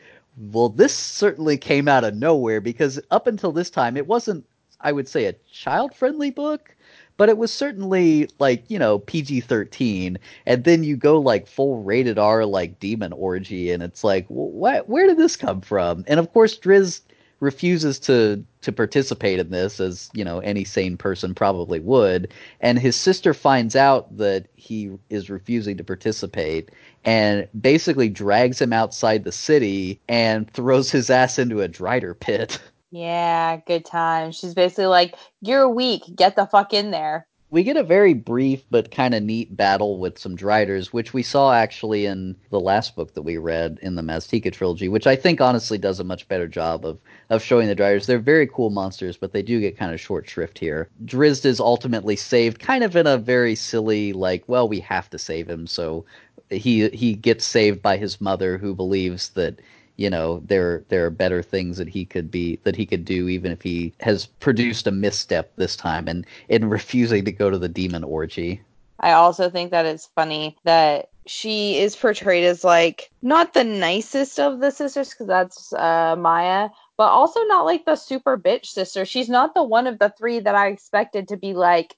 well this certainly came out of nowhere because up until this time it wasn't I would say a child friendly book, but it was certainly like you know PG thirteen. And then you go like full rated R like demon orgy, and it's like what? Where did this come from? And of course, Drizzt refuses to to participate in this as you know any sane person probably would and his sister finds out that he is refusing to participate and basically drags him outside the city and throws his ass into a drider pit Yeah, good time. She's basically like, "You're weak. Get the fuck in there." We get a very brief but kind of neat battle with some Driders, which we saw actually in the last book that we read in the Maztica trilogy, which I think honestly does a much better job of of showing the Driders. They're very cool monsters, but they do get kind of short shrift here. Drizzt is ultimately saved, kind of in a very silly, like, well, we have to save him, so he he gets saved by his mother, who believes that you know there there are better things that he could be that he could do even if he has produced a misstep this time and in refusing to go to the demon orgy. I also think that it's funny that she is portrayed as like not the nicest of the sisters because that's uh, maya but also not like the super bitch sister. She's not the one of the three that i expected to be like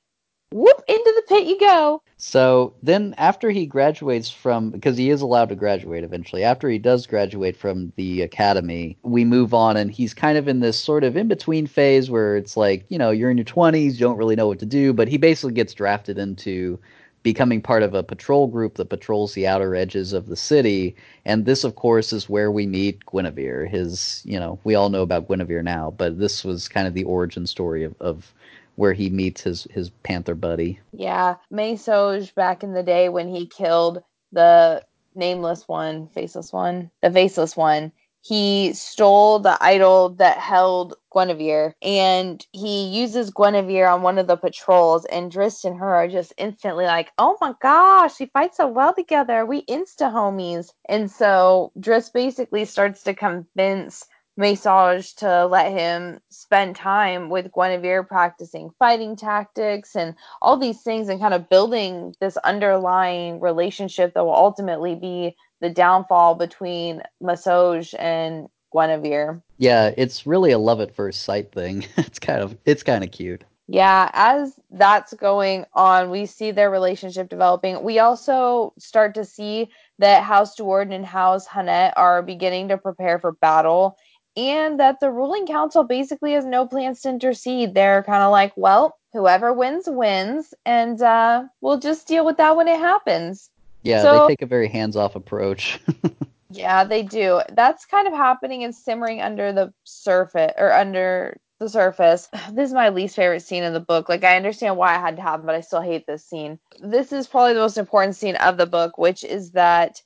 whoop into the pit you go. So then, after he graduates from, because he is allowed to graduate eventually, after he does graduate from the academy, we move on, and he's kind of in this sort of in between phase where it's like, you know, you're in your 20s, you don't really know what to do, but he basically gets drafted into becoming part of a patrol group that patrols the outer edges of the city. And this, of course, is where we meet Guenhwyvar. His, you know, we all know about Guenhwyvar now, but this was kind of the origin story of, of where he meets his his panther buddy. Yeah, Masoj back in the day when he killed the nameless one, faceless one, the faceless one. He stole the idol that held Guenhwyvar, and he uses Guenhwyvar on one of the patrols. And Drizzt and her are just instantly like, "Oh my gosh, we fight so well together. We insta homies." And so Drizzt basically starts to convince Masoj to let him spend time with Guenhwyvar practicing fighting tactics and all these things and kind of building this underlying relationship that will ultimately be the downfall between Masoj and Guinevere. Yeah, it's really a love at first sight thing. it's kind of it's kind of cute. Yeah, as that's going on, we see their relationship developing. We also start to see that House Do'Urden and House Hun'ett are beginning to prepare for battle and that the ruling council basically has no plans to intercede. They're kind of like, well, whoever wins wins, and uh, we'll just deal with that when it happens. Yeah, so, they take a very hands-off approach. yeah, they do. That's kind of happening and simmering under the surface or under the surface. This is my least favorite scene in the book. Like I understand why I had to have them, but I still hate this scene. This is probably the most important scene of the book, which is that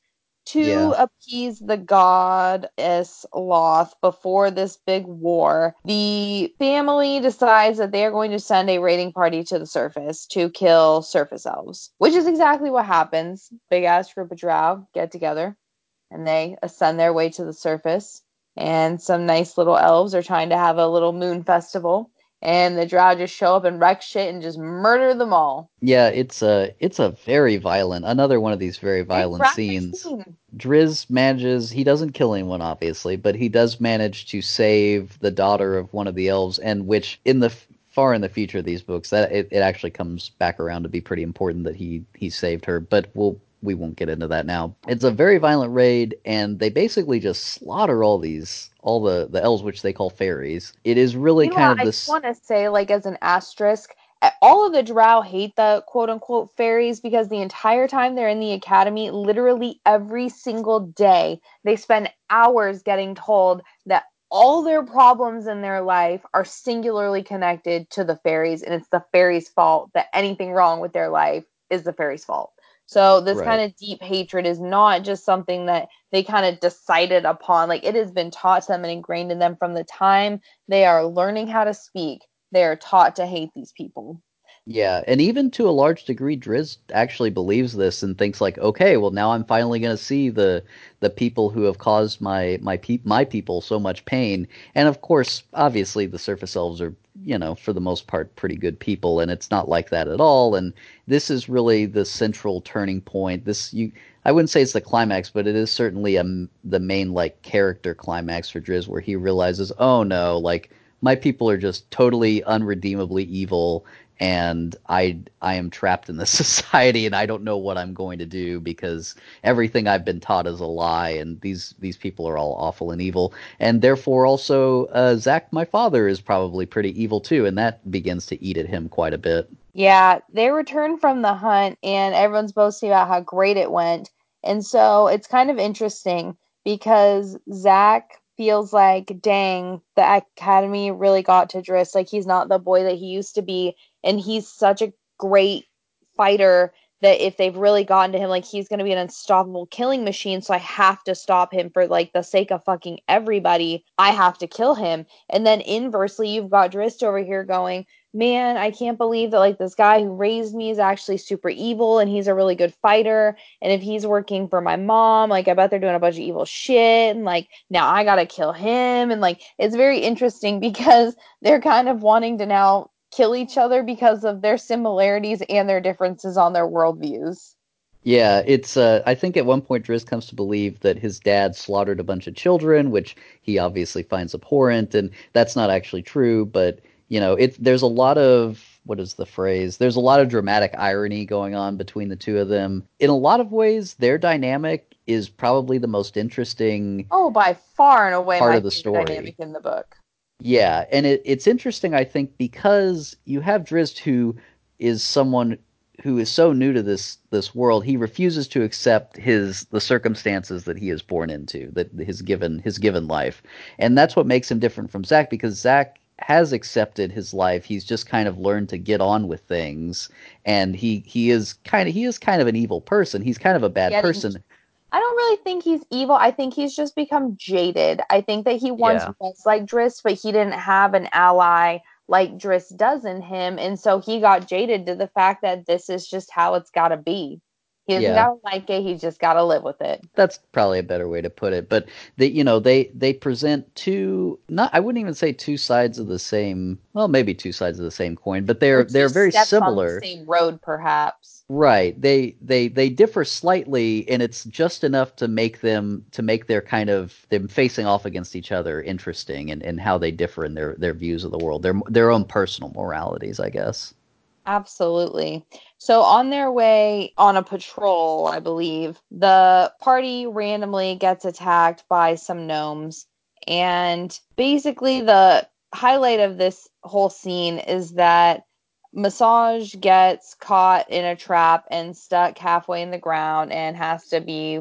to yeah. appease the goddess Lolth before this big war, the family decides that they are going to send a raiding party to the surface to kill surface elves, which is exactly what happens. Big ass group of drow get together and they ascend their way to the surface. And some nice little elves are trying to have a little moon festival and the drow just show up and wreck shit and just murder them all. Yeah, it's a it's a very violent another one of these very violent scenes. Scene. Drizzt manages he doesn't kill anyone obviously, but he does manage to save the daughter of one of the elves and which in the far in the future of these books that it, it actually comes back around to be pretty important that he he saved her, but we'll we won't get into that now. It's a very violent raid, and they basically just slaughter all these all the the elves, which they call fairies. It is really you know, kind of this. I just want to say, like as an asterisk, all of the drow hate the quote unquote fairies because the entire time they're in the academy, literally every single day, they spend hours getting told that all their problems in their life are singularly connected to the fairies, and it's the fairies' fault that anything wrong with their life is the fairies' fault. So this right. kind of deep hatred is not just something that they kind of decided upon. Like it has been taught to them and ingrained in them from the time they are learning how to speak. They are taught to hate these people. Yeah, and even to a large degree, Drizzt actually believes this and thinks like, okay, well now I'm finally going to see the the people who have caused my my pe- my people so much pain. And of course, obviously, the surface elves are you know for the most part pretty good people, and it's not like that at all. And this is really the central turning point. This you. I wouldn't say it's the climax, but it is certainly a, the main like character climax for Drizzt, where he realizes, oh no, like my people are just totally unredeemably evil and I I am trapped in this society and I don't know what I'm going to do because everything I've been taught is a lie and these these people are all awful and evil and therefore also uh, Zak my father is probably pretty evil too and that begins to eat at him quite a bit. Yeah, they return from the hunt and everyone's boasting about how great it went and so it's kind of interesting because Zak feels like, dang, the academy really got to Drizzt. Like he's not the boy that he used to be, and he's such a great fighter that if they've really gotten to him, like he's gonna be an unstoppable killing machine. So I have to stop him for like the sake of fucking everybody. I have to kill him. And then inversely, you've got Drizzt over here going, man, I can't believe that like this guy who raised me is actually super evil and he's a really good fighter. And if he's working for my mom, like I bet they're doing a bunch of evil shit. And like now I gotta kill him. And like it's very interesting because they're kind of wanting to now kill each other because of their similarities and their differences on their worldviews. Yeah, it's. Uh, I think at one point Drizzt comes to believe that his dad slaughtered a bunch of children, which he obviously finds abhorrent, and that's not actually true. But you know, it there's a lot of what is the phrase? There's a lot of dramatic irony going on between the two of them. In a lot of ways, their dynamic is probably the most interesting. Oh, by far and away, part of the story. dynamic in the book. Yeah, and it, it's interesting, I think, because you have Drizzt, who is someone who is so new to this this world. He refuses to accept his the circumstances that he is born into, that his given his given life, and that's what makes him different from Zak Because Zak has accepted his life. He's just kind of learned to get on with things, and he he is kind of he is kind of an evil person. He's kind of a bad person. I don't really think he's evil. I think he's just become jaded. I think that he once Yeah. was like Drizzt, but he didn't have an ally like Drizzt does in him, and so he got jaded to the fact that this is just how it's got to be. He doesn't Yeah. gotta like it. He's just gotta live with it. that's probably a better way to put it but they you know they they present two not i wouldn't even say two sides of the same well maybe two sides of the same coin but they're they're very steps on the similar same road, perhaps. right they they they differ slightly and it's just enough to make them to make their kind of them facing off against each other interesting and, and how they differ in their their views of the world their their own personal moralities i guess Absolutely. So on their way on a patrol, I believe, the party randomly gets attacked by some gnomes. And basically the highlight of this whole scene is that Masoj gets caught in a trap and stuck halfway in the ground and has to be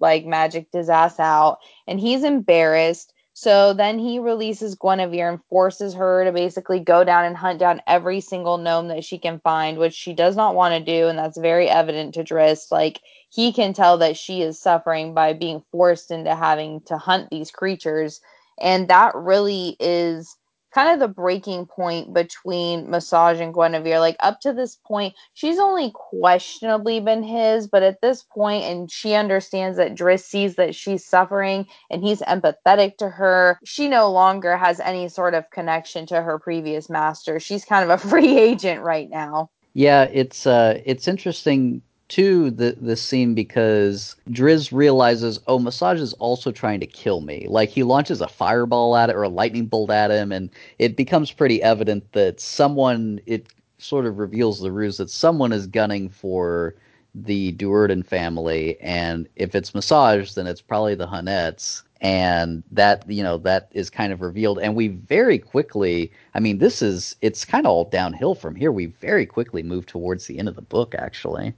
like magic his ass out. And he's embarrassed. So then he releases Guenhwyvar and forces her to basically go down and hunt down every single gnome that she can find, which she does not want to do, and that's very evident to Drizzt. Like he can tell that she is suffering by being forced into having to hunt these creatures, and that really is kind of the breaking point between Masoj and Guenhwyvar. Like up to this point, she's only questionably been his, but at this point, and she understands that Drizzt sees that she's suffering and he's empathetic to her. She no longer has any sort of connection to her previous master. She's kind of a free agent right now. Yeah, it's uh, it's interesting too the the scene because Drizzt realizes, oh, Masoj is also trying to kill me. Like he launches a fireball at it or a lightning bolt at him, and it becomes pretty evident that someone it sort of reveals the ruse that someone is gunning for the Do'Urden family, and if it's Masoj, then it's probably the Hun'etts. And that you know that is kind of revealed, and we very quickly. I mean, this is it's kind of all downhill from here. We very quickly move towards the end of the book, actually.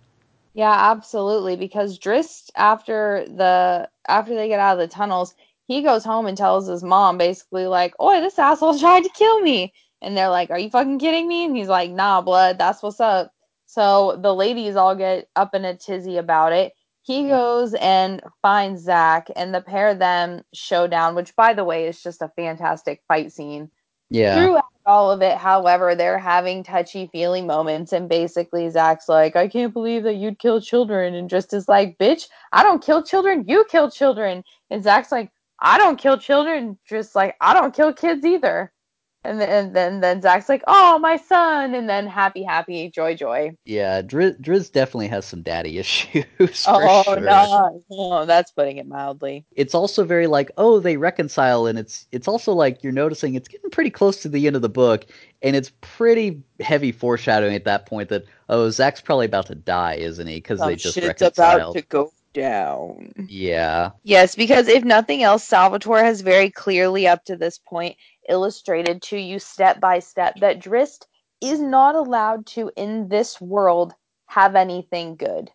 Yeah, absolutely. Because Drizzt, after the after they get out of the tunnels, he goes home and tells his mom basically like, "Oi, this asshole tried to kill me," and they're like, "Are you fucking kidding me?" And he's like, "Nah, blood, that's what's up." So the ladies all get up in a tizzy about it. He goes and finds Zak, and the pair of them showdown, which by the way is just a fantastic fight scene. Yeah. Throughout all of it, however, they're having touchy feely moments, and basically Zak's like, I can't believe that you'd kill children, and just is like, bitch, I don't kill children, you kill children. And Zak's like, I don't kill children, just like I don't kill kids either. And then and then, then Zak's like, Oh, my son, and then happy, happy, joy, joy. Yeah, Drizzt, Drizzt definitely has some daddy issues. Oh sure. no, oh, that's putting it mildly. It's also very like, oh, they reconcile, and it's it's also like you're noticing it's getting pretty close to the end of the book, and it's pretty heavy foreshadowing at that point that oh, Zak's probably about to die, isn't he? Because oh, they just reconciled. About to go down. Yeah, Yes, because if nothing else, Salvatore has very clearly up to this point illustrated to you step by step that Drizzt is not allowed to, in this world, have anything good.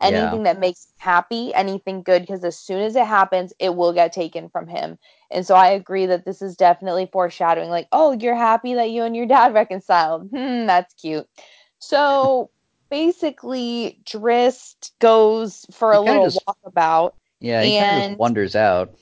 Yeah. Anything that makes him happy, anything good, because as soon as it happens, it will get taken from him. And so I agree that this is definitely foreshadowing, like, oh, you're happy that you and your dad reconciled. Hmm, that's cute. So basically, Drizzt goes for He a little just- walkabout yeah, he kind of And- wanders out.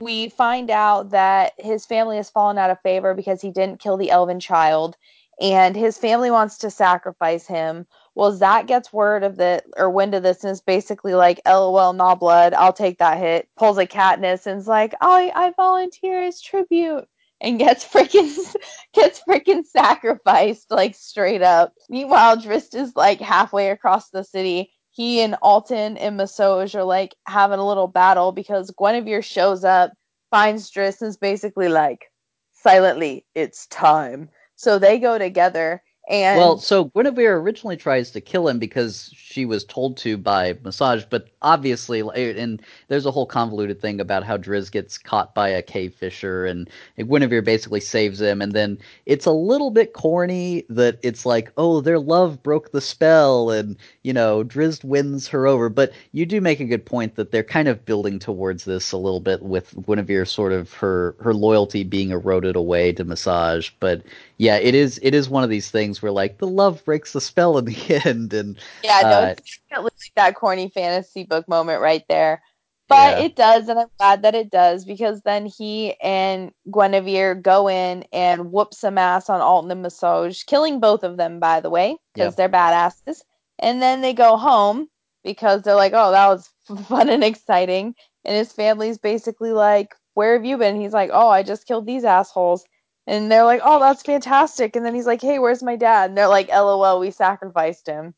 We find out that his family has fallen out of favor because he didn't kill the elven child and his family wants to sacrifice him. Well Zak gets word of it or wind of this and is basically like lol nah blood i'll take that hit. Pulls a katniss and is like i i volunteer as tribute and gets freaking gets freaking sacrificed like straight up. Meanwhile Drizzt is like halfway across the city he and Alton and Masoj are like having a little battle because Guenhwyvar shows up, finds Drizzt, and is basically like, silently, it's time. So they go together, And Well, so Guenhwyvar originally tries to kill him because she was told to by Masoj, but obviously, and there's a whole convoluted thing about how Drizzt gets caught by a cave fisher, and, and Guenhwyvar basically saves him, and then it's a little bit corny that it's like, oh, their love broke the spell, and you know, Drizzt wins her over. But you do make a good point that they're kind of building towards this a little bit with Guenhwyvar sort of her her loyalty being eroded away to Masoj, but yeah, it is it is one of these things where like the love breaks the spell in the end, and yeah, no, definitely like that corny fantasy book moment right there. But Yeah. it does, and I'm glad that it does because then he and Guenhwyvar go in and whoop some ass on Alton and Masoj, killing both of them, by the way, because they're badasses. And then they go home because they're like, oh, that was fun and exciting. And his family's basically like, where have you been? He's like, oh, I just killed these assholes. And they're like, oh, that's fantastic. And then he's like, hey, where's my dad? And they're like, lol, we sacrificed him.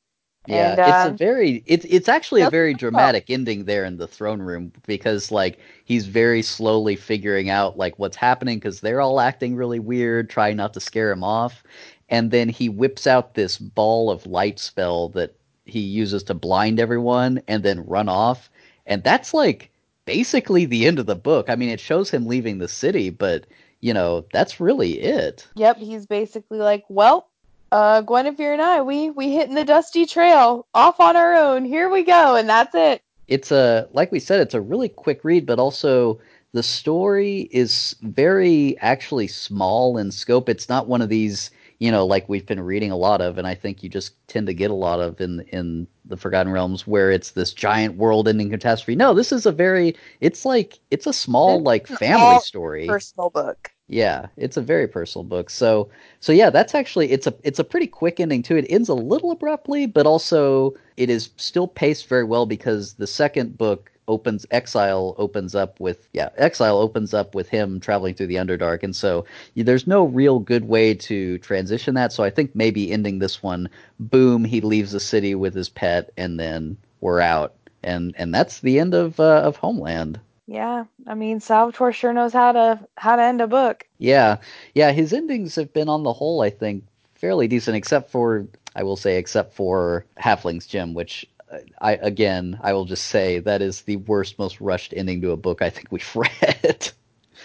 Yeah, And, it's um, a very it's it's actually a very dramatic ending there in the throne room because like he's very slowly figuring out like what's happening because they're all acting really weird, trying not to scare him off, and then he whips out this ball of light spell that he uses to blind everyone and then run off, and that's like basically the end of the book. I mean, it shows him leaving the city, but you know that's really it. Yep, he's basically like, well, uh, Guenhwyvar and I, we we hitting the dusty trail off on our own. Here we go, and that's it. it's a like we said it's a really quick read but also the story is very actually small in scope it's not one of these you know like we've been reading a lot of and i think you just tend to get a lot of in in the forgotten realms where it's this giant world ending catastrophe no this is a very it's like it's a small It's like family story Personal book. Yeah, it's a very personal book. So so yeah, that's actually it's a it's a pretty quick ending too. It ends a little abruptly, but also it is still paced very well because the second book opens Exile opens up with yeah, Exile opens up with him traveling through the Underdark and so there's no real good way to transition that. So I think maybe ending this one boom, he leaves the city with his pet and then we're out. And and that's the end of uh, of Homeland. Yeah, I mean Salvatore sure knows how to how to end a book. Yeah, yeah, his endings have been on the whole, I think, fairly decent, except for I will say, except for Halfling's Gem, which uh, I again I will just say that is the worst, most rushed ending to a book I think we've read.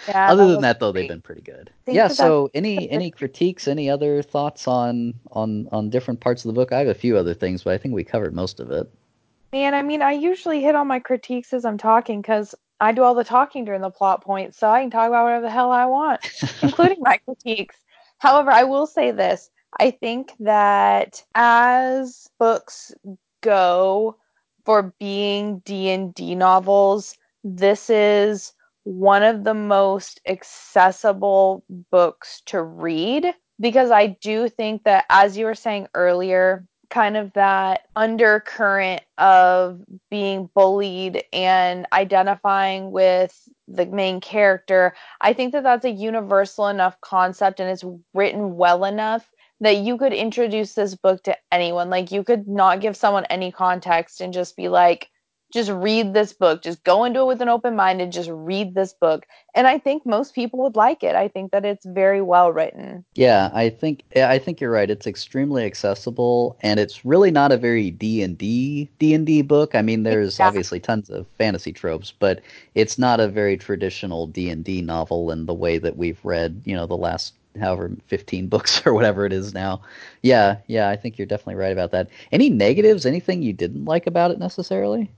Yeah. Other that than that, though, great. they've been pretty good. Yeah. So, any any critiques, any other thoughts on on on different parts of the book? I have a few other things, but I think we covered most of it. Man, I mean, I usually hit on my critiques as I'm talking because I do all the talking during the plot points, so I can talk about whatever the hell I want, including my critiques. However, I will say this. I think that as books go for being D&D novels, this is one of the most accessible books to read because I do think that as you were saying earlier, kind of that undercurrent of being bullied and identifying with the main character. I think that that's a universal enough concept and it's written well enough that you could introduce this book to anyone. Like you could not give someone any context and just be like just read this book just go into it with an open mind and just read this book and i think most people would like it i think that it's very well written Yeah, I think I think you're right. It's extremely accessible, and it's really not a very D and D D and D book. I mean, there's Exactly. obviously tons of fantasy tropes, but it's not a very traditional D and D novel in the way that we've read, you know, the last however 15 books or whatever it is now. Yeah, yeah, I think you're definitely right about that. Any negatives? Anything you didn't like about it necessarily?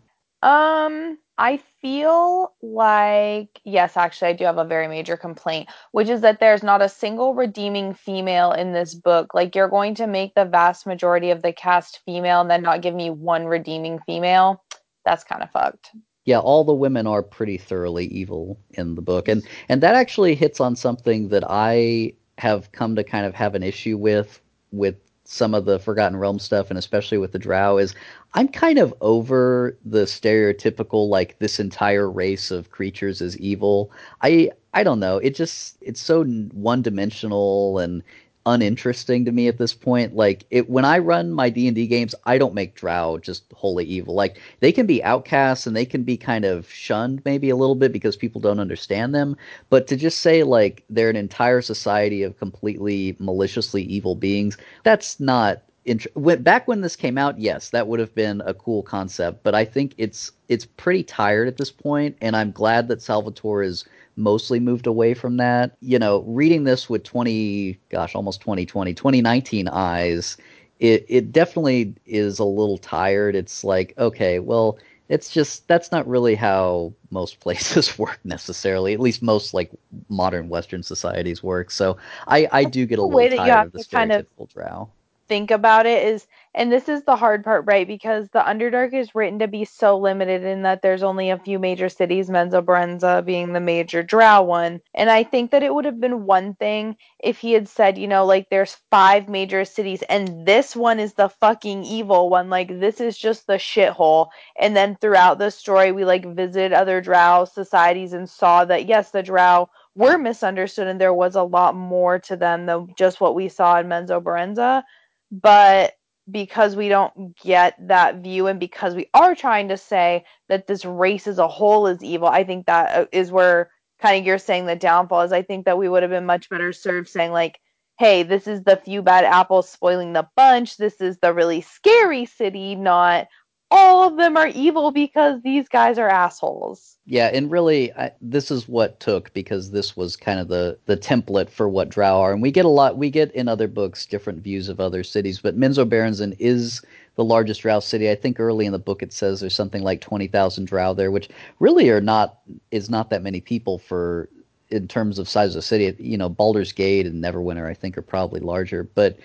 Um, I feel like yes, actually, I do have a very major complaint, which is that there's not a single redeeming female in this book. Like you're going to make the vast majority of the cast female and then not give me one redeeming female. That's kind of fucked. yeah, all the women are pretty thoroughly evil in the book, and and that actually hits on something that I have come to kind of have an issue with with some of the Forgotten Realm stuff, and especially with the Drow, is I'm kind of over the stereotypical like this entire race of creatures is evil. I I don't know. It just it's so one dimensional and uninteresting to me at this point. Like it when I run my D and D games, I don't make Drow just wholly evil. Like they can be outcasts and they can be kind of shunned maybe a little bit because people don't understand them. But to just say like they're an entire society of completely maliciously evil beings, that's not int- back when this came out, yes, that would have been a cool concept. But I think it's it's pretty tired at this point, and I'm glad that Salvatore is mostly moved away from that. You know, reading this with 20, gosh, almost 2020, 2019 eyes, it, it definitely is a little tired. It's like, okay, well, it's just that's not really how most places work necessarily. At least most like modern Western societies work. So I, I do get a little tired of the stereotypical kind of drow think about it is and this is the hard part right? Because the underdark is written to be so limited in that there's only a few major cities menzoberranzan being the major drow one. And i think that it would have been one thing if he had said you know like there's five major cities and this one is the fucking evil one. Like this is just the shithole. And then throughout the story we like visited other drow societies and saw that yes the drow were misunderstood and there was a lot more to them than just what we saw in menzoberranzan but because we don't get that view and because we are trying to say that this race as a whole is evil i think that uh, where kind of you're saying the downfall is. I think that we would have been much better served saying like hey this is the few bad apples spoiling the bunch. This is the really scary city not all of them are evil because these guys are assholes. Yeah, and really, I, this is what took because this was kind of the the template for what Drow are, and we get a lot. We get in other books different views of other cities, but Menzoberranzan is the largest Drow city. I think early in the book it says there's something like twenty thousand Drow there, which really are not is not that many people for in terms of size of city. You know, Baldur's Gate and Neverwinter I think are probably larger, but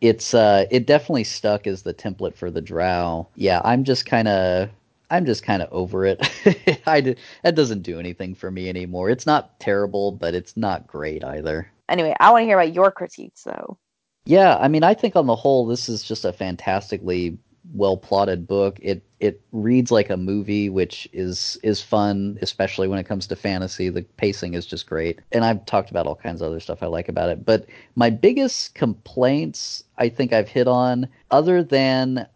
it's uh it definitely stuck as the template for the drow. Yeah, I'm just kind of I'm just kind of over it. I did, that doesn't do anything for me anymore. It's not terrible, but it's not great either. Anyway, I want to hear about your critiques though. Yeah, I mean, I think on the whole, this is just a fantastically well plotted book. It it reads like a movie, which is is fun, especially when it comes to fantasy. The pacing is just great, and I've talked about all kinds of other stuff I like about it. But my biggest complaints, I think I've hit on, other than,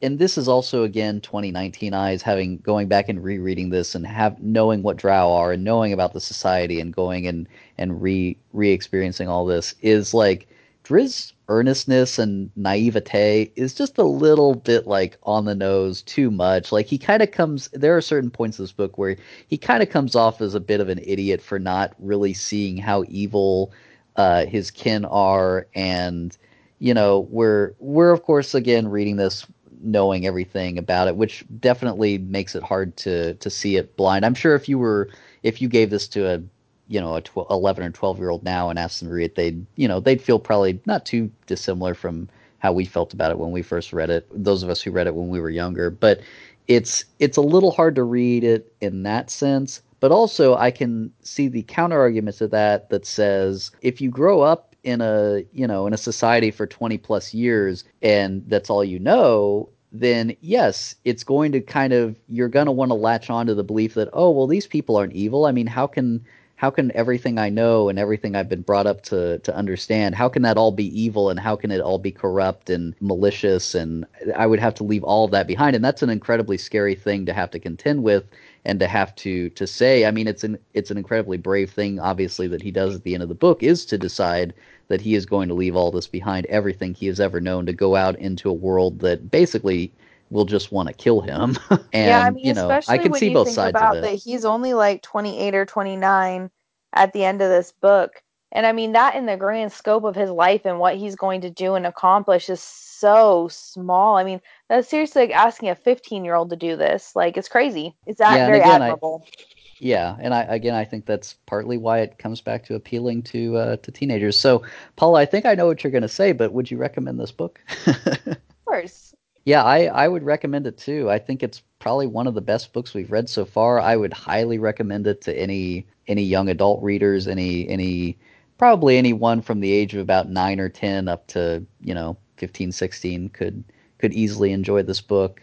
and this is also again 2019 eyes, having going back and rereading this and have knowing what Drow are and knowing about the society and going and and re re experiencing all this is like Drizzt earnestness and naivete is just a little bit like on the nose too much. Like he kind of comes there are certain points in this book where he kind of comes off as a bit of an idiot for not really seeing how evil uh, his kin are and you know, we're we're of course again reading this knowing everything about it, which definitely makes it hard to to see it blind. I'm sure if you were if you gave this to a you know a 12, 11 or 12 year old now and ask them to read it they'd you know they'd feel probably not too dissimilar from how we felt about it when we first read it those of us who read it when we were younger but it's it's a little hard to read it in that sense but also i can see the counter argument to that that says if you grow up in a you know in a society for 20 plus years and that's all you know then yes, it's going to kind of you're going to want to latch on to the belief that oh well these people aren't evil. I mean, how can how can everything I know and everything I've been brought up to to understand, how can that all be evil and how can it all be corrupt and malicious and I would have to leave all of that behind and that's an incredibly scary thing to have to contend with and to have to to say. I mean it's an it's an incredibly brave thing obviously that he does at the end of the book is to decide that he is going to leave all this behind, everything he has ever known to go out into a world that basically will just want to kill him. and yeah, I mean, you know, I can see both sides of it. That he's only like 28 or 29 at the end of this book. And I mean, that in the grand scope of his life and what he's going to do and accomplish is so small. I mean, that's seriously like asking a 15 year old to do this. Like, it's crazy. It's that yeah, very again, admirable. I, yeah, and I again, I think that's partly why it comes back to appealing to uh, to teenagers. So, Paula, I think I know what you're going to say, but would you recommend this book? of course. Yeah, I, I would recommend it too. I think it's probably one of the best books we've read so far. I would highly recommend it to any any young adult readers, any any probably anyone from the age of about 9 or 10 up to, you know, 15, 16 could could easily enjoy this book.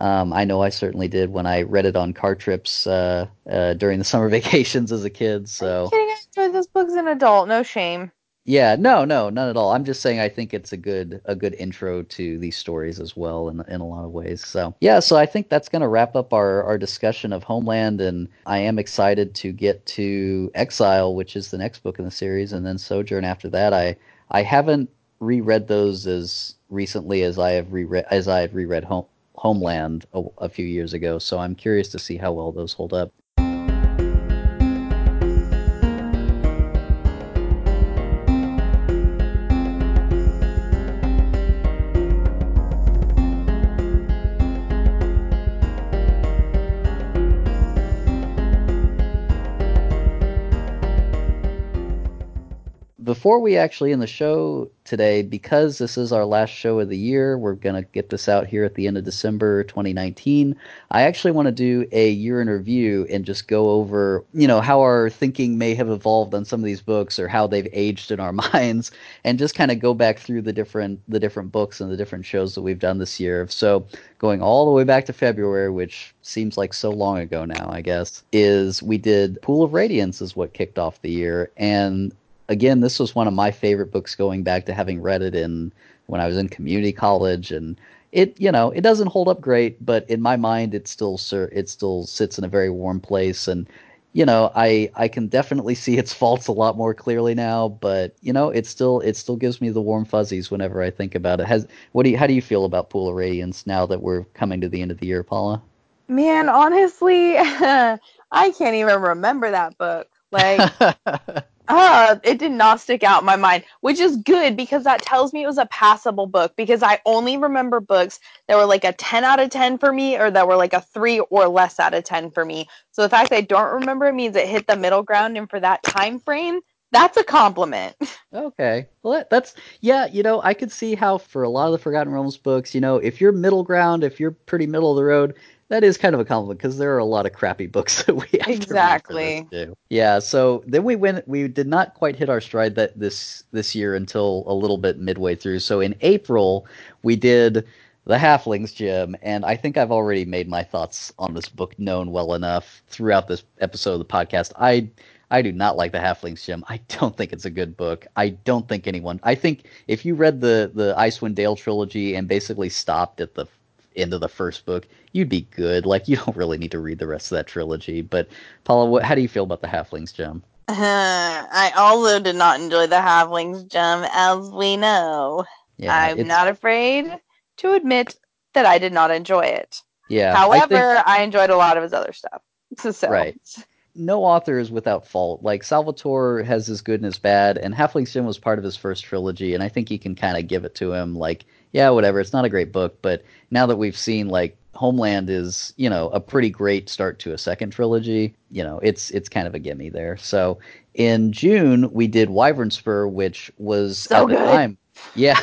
Um, I know I certainly did when I read it on car trips uh, uh, during the summer vacations as a kid. So I enjoyed this book as an adult. No shame. Yeah, no, no, none at all. I'm just saying I think it's a good a good intro to these stories as well in in a lot of ways. So yeah, so I think that's gonna wrap up our, our discussion of Homeland and I am excited to get to Exile, which is the next book in the series, and then Sojourn after that. I I haven't reread those as recently as I have reread as I have reread Home, Homeland a, a few years ago, so I'm curious to see how well those hold up. Before we actually end the show today, because this is our last show of the year, we're going to get this out here at the end of December 2019. I actually want to do a year in review and just go over, you know, how our thinking may have evolved on some of these books or how they've aged in our minds and just kind of go back through the different the different books and the different shows that we've done this year. So, going all the way back to February, which seems like so long ago now, I guess, is we did Pool of Radiance is what kicked off the year and again, this was one of my favorite books going back to having read it in when I was in community college and it you know it doesn't hold up great but in my mind it still sir it still sits in a very warm place and you know I I can definitely see its faults a lot more clearly now but you know it still it still gives me the warm fuzzies whenever I think about it. Has what do you how do you feel about Pool of Radiance now that we're coming to the end of the year Paula? Man honestly I can't even remember that book. Like Uh, it did not stick out in my mind, which is good because that tells me it was a passable book because I only remember books that were like a 10 out of 10 for me or that were like a 3 or less out of 10 for me. So the fact I don't remember it means it hit the middle ground and for that time frame, that's a compliment. Okay. Well, that's yeah, you know, I could see how for a lot of the Forgotten Realms books, you know, if you're middle ground, if you're pretty middle of the road, that is kind of a compliment because there are a lot of crappy books that we exactly. Yeah, so then we went. We did not quite hit our stride that this this year until a little bit midway through. So in April we did the Halfling's Gem, and I think I've already made my thoughts on this book known well enough throughout this episode of the podcast. I I do not like the Halfling's Gem. I don't think it's a good book. I don't think anyone. I think if you read the the Icewind Dale trilogy and basically stopped at the end of the first book, you'd be good. Like you don't really need to read the rest of that trilogy. But Paula, what, how do you feel about the Halfling's Gem? Uh, I also did not enjoy the Halfling's Gem, as we know. Yeah, I'm it's... not afraid to admit that I did not enjoy it. Yeah. However, I, think... I enjoyed a lot of his other stuff. So. Right. No author is without fault. Like Salvatore has his good and his bad, and Halfling's Gem was part of his first trilogy, and I think you can kind of give it to him. Like, yeah, whatever. It's not a great book, but now that we've seen like Homeland is, you know, a pretty great start to a second trilogy. You know, it's it's kind of a gimme there. So in June we did Wyvern Spur, which was so at good. the time. Yeah.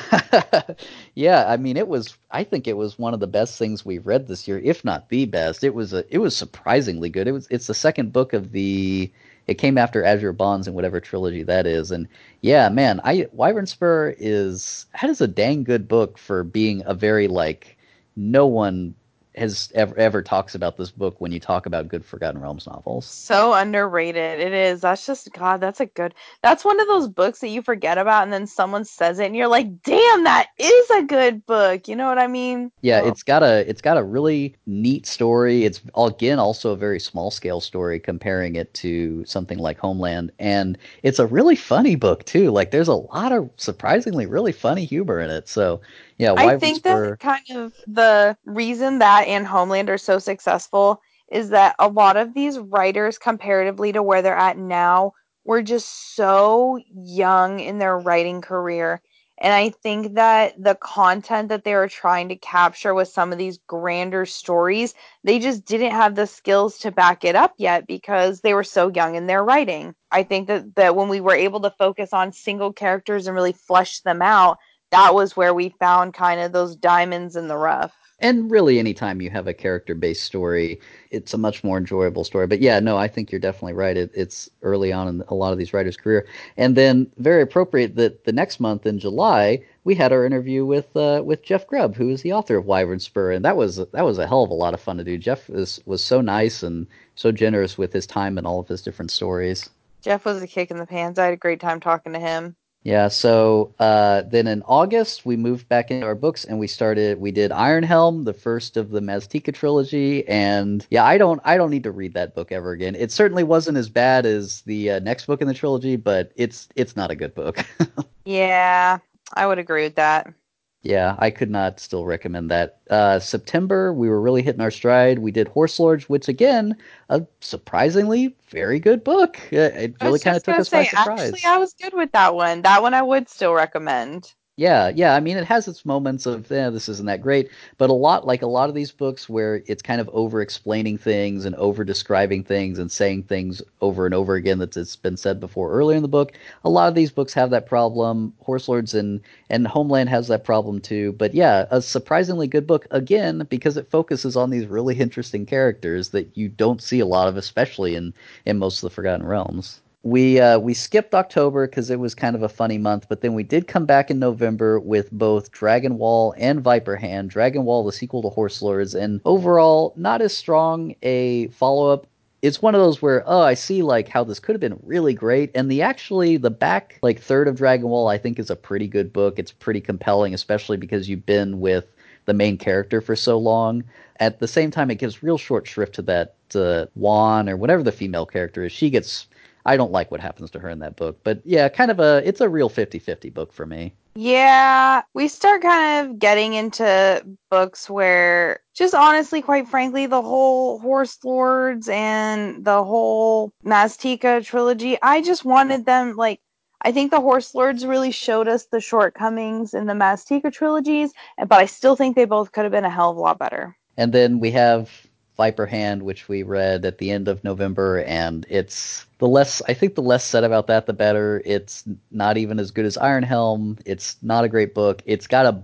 yeah, I mean it was I think it was one of the best things we've read this year, if not the best. It was a it was surprisingly good. It was it's the second book of the it came after Azure Bonds and whatever trilogy that is. And yeah, man, I Wyvern Spur is that is a dang good book for being a very like no one has ever ever talks about this book when you talk about good Forgotten Realms novels. So underrated. It is. That's just God, that's a good that's one of those books that you forget about and then someone says it and you're like, damn, that is a good book. You know what I mean? Yeah, oh. it's got a it's got a really neat story. It's again also a very small scale story comparing it to something like Homeland. And it's a really funny book too. Like there's a lot of surprisingly really funny humor in it. So yeah, I think that kind of the reason that and Homeland are so successful is that a lot of these writers, comparatively to where they're at now, were just so young in their writing career. And I think that the content that they were trying to capture with some of these grander stories, they just didn't have the skills to back it up yet because they were so young in their writing. I think that, that when we were able to focus on single characters and really flesh them out, that was where we found kind of those diamonds in the rough. And really, anytime you have a character based story, it's a much more enjoyable story. But yeah, no, I think you're definitely right. It, it's early on in a lot of these writers' career. And then, very appropriate that the next month in July, we had our interview with uh, with Jeff Grubb, who is the author of Wyvern Spur, and that was that was a hell of a lot of fun to do. Jeff was was so nice and so generous with his time and all of his different stories. Jeff was a kick in the pants. I had a great time talking to him. Yeah, so uh, then in August we moved back into our books and we started. We did Iron Helm, the first of the Maztica trilogy, and yeah, I don't, I don't need to read that book ever again. It certainly wasn't as bad as the uh, next book in the trilogy, but it's, it's not a good book. yeah, I would agree with that. Yeah, I could not still recommend that. Uh, September, we were really hitting our stride. We did Horse Lords, which again, a surprisingly very good book. It really kind of took us say, by surprise. Actually, I was good with that one. That one I would still recommend. Yeah, yeah. I mean, it has its moments of, yeah, this isn't that great, but a lot, like a lot of these books where it's kind of over explaining things and over describing things and saying things over and over again that's been said before earlier in the book. A lot of these books have that problem. Horse Lords and, and Homeland has that problem too. But yeah, a surprisingly good book, again, because it focuses on these really interesting characters that you don't see a lot of, especially in, in most of the Forgotten Realms we uh, we skipped October because it was kind of a funny month, but then we did come back in November with both Dragon Wall and Viper Hand. Dragon Wall, the sequel to Horse Lords, and overall not as strong a follow up. It's one of those where oh I see like how this could have been really great, and the actually the back like third of Dragon Wall I think is a pretty good book. It's pretty compelling, especially because you've been with the main character for so long. At the same time, it gives real short shrift to that uh, Wan or whatever the female character is. She gets I don't like what happens to her in that book. But yeah, kind of a it's a real 50-50 book for me. Yeah, we start kind of getting into books where just honestly, quite frankly, the whole Horse Lords and the whole Maztica trilogy, I just wanted them like I think the Horse Lords really showed us the shortcomings in the Maztica trilogies, but I still think they both could have been a hell of a lot better. And then we have Viper Hand, which we read at the end of November, and it's the less I think the less said about that, the better. It's not even as good as Iron Helm. It's not a great book. It's got a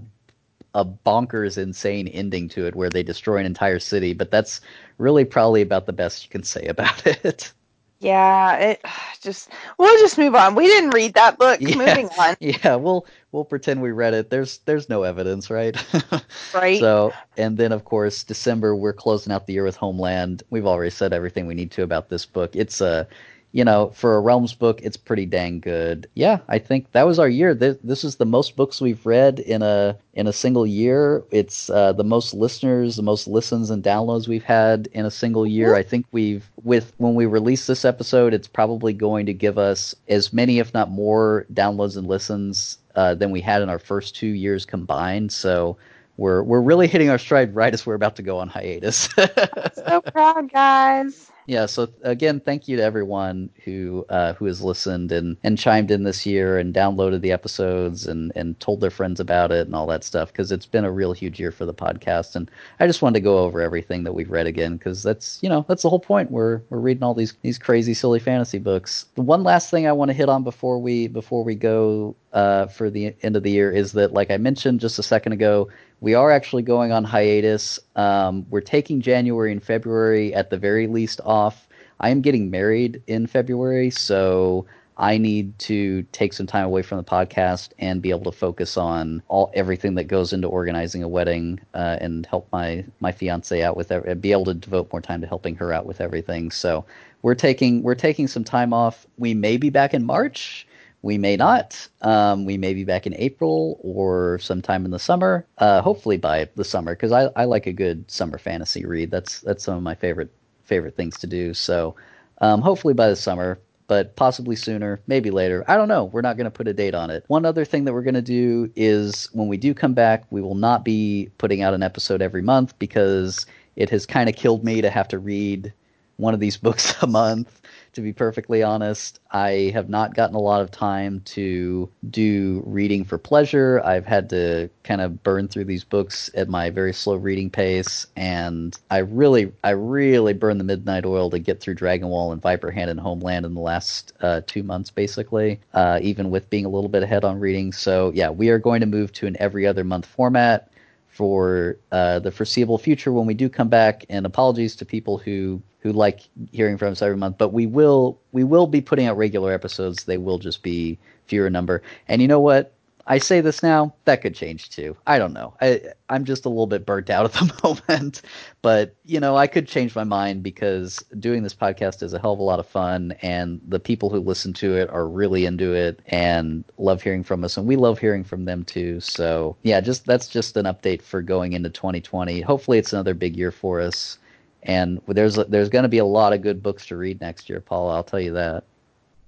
a bonkers insane ending to it where they destroy an entire city, but that's really probably about the best you can say about it. Yeah, it just we'll just move on. We didn't read that book. Yeah, Moving on. Yeah, we'll we'll pretend we read it. There's there's no evidence, right? right. So, and then of course, December we're closing out the year with Homeland. We've already said everything we need to about this book. It's a you know, for a Realms book, it's pretty dang good. Yeah, I think that was our year. This, this is the most books we've read in a in a single year. It's uh, the most listeners, the most listens and downloads we've had in a single year. I think we've with when we release this episode, it's probably going to give us as many, if not more, downloads and listens uh, than we had in our first two years combined. So we're we're really hitting our stride right as we're about to go on hiatus. so proud, guys yeah so again thank you to everyone who uh, who has listened and and chimed in this year and downloaded the episodes and and told their friends about it and all that stuff because it's been a real huge year for the podcast. And i just wanted to go over everything that we've read again because that's you know that's the whole point. We're we're reading all these these crazy silly fantasy books. The one last thing i want to hit on before we before we go uh, for the end of the year is that like i mentioned just a second ago we are actually going on hiatus. Um, we're taking January and February at the very least off. I am getting married in February, so I need to take some time away from the podcast and be able to focus on all everything that goes into organizing a wedding uh, and help my my fiance out with it. Be able to devote more time to helping her out with everything. So we're taking we're taking some time off. We may be back in March. We may not. Um, we may be back in April or sometime in the summer. Uh, hopefully by the summer, because I, I like a good summer fantasy read. That's that's some of my favorite favorite things to do. So um, hopefully by the summer, but possibly sooner, maybe later. I don't know. We're not going to put a date on it. One other thing that we're going to do is when we do come back, we will not be putting out an episode every month because it has kind of killed me to have to read one of these books a month to be perfectly honest. I have not gotten a lot of time to do reading for pleasure. I've had to kind of burn through these books at my very slow reading pace, and I really, I really burned the midnight oil to get through Dragon Wall and Viper Hand and Homeland in the last uh, two months, basically. Uh, even with being a little bit ahead on reading. So yeah, we are going to move to an every other month format for uh, the foreseeable future when we do come back. And apologies to people who who like hearing from us every month. But we will we will be putting out regular episodes. They will just be fewer number. And you know what? I say this now, that could change too. I don't know. I I'm just a little bit burnt out at the moment, but you know, I could change my mind because doing this podcast is a hell of a lot of fun and the people who listen to it are really into it and love hearing from us and we love hearing from them too. So, yeah, just that's just an update for going into 2020. Hopefully it's another big year for us and there's there's going to be a lot of good books to read next year, Paula, I'll tell you that.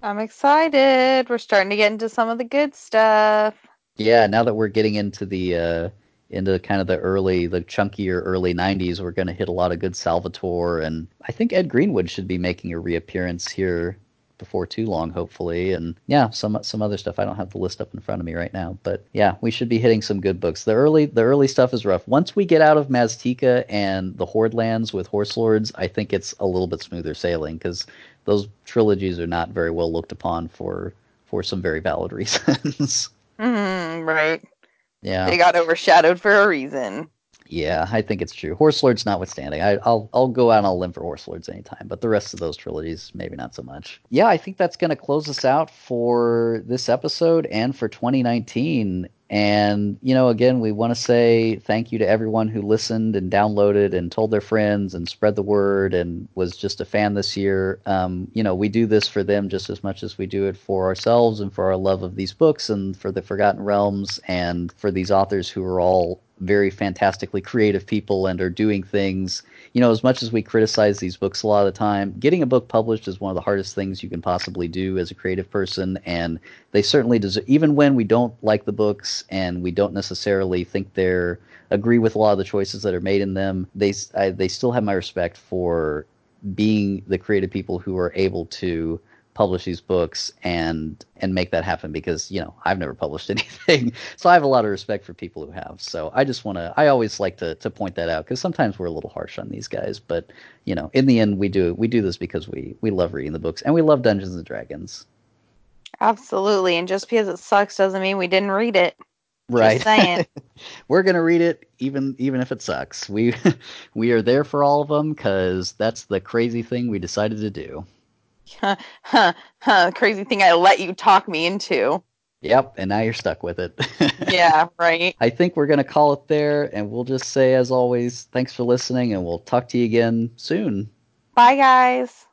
I'm excited. We're starting to get into some of the good stuff. Yeah, now that we're getting into the uh, into kind of the early, the chunkier early '90s, we're going to hit a lot of good Salvatore, and I think Ed Greenwood should be making a reappearance here before too long, hopefully. And yeah, some some other stuff. I don't have the list up in front of me right now, but yeah, we should be hitting some good books. The early the early stuff is rough. Once we get out of Maztica and the Horde lands with Horse Lords, I think it's a little bit smoother sailing because those trilogies are not very well looked upon for for some very valid reasons. Mm, right. Yeah. They got overshadowed for a reason. Yeah, I think it's true. Horse Lords notwithstanding, I, will I'll go out and I'll limb for Horse Lords anytime, but the rest of those trilogies maybe not so much. Yeah, I think that's going to close us out for this episode and for 2019. And, you know, again, we want to say thank you to everyone who listened and downloaded and told their friends and spread the word and was just a fan this year. Um, you know, we do this for them just as much as we do it for ourselves and for our love of these books and for the Forgotten Realms and for these authors who are all very fantastically creative people and are doing things. You know, as much as we criticize these books a lot of the time, getting a book published is one of the hardest things you can possibly do as a creative person. And they certainly deserve, even when we don't like the books and we don't necessarily think they're agree with a lot of the choices that are made in them, they I, they still have my respect for being the creative people who are able to publish these books and and make that happen because you know I've never published anything. So I have a lot of respect for people who have. So I just want to I always like to to point that out because sometimes we're a little harsh on these guys. But you know in the end we do we do this because we we love reading the books and we love Dungeons and Dragons. Absolutely. And just because it sucks doesn't mean we didn't read it. Right. we're gonna read it even even if it sucks. We we are there for all of them because that's the crazy thing we decided to do huh, huh, huh, crazy thing I let you talk me into. Yep, and now you're stuck with it. yeah, right. I think we're going to call it there, and we'll just say, as always, thanks for listening, and we'll talk to you again soon. Bye, guys.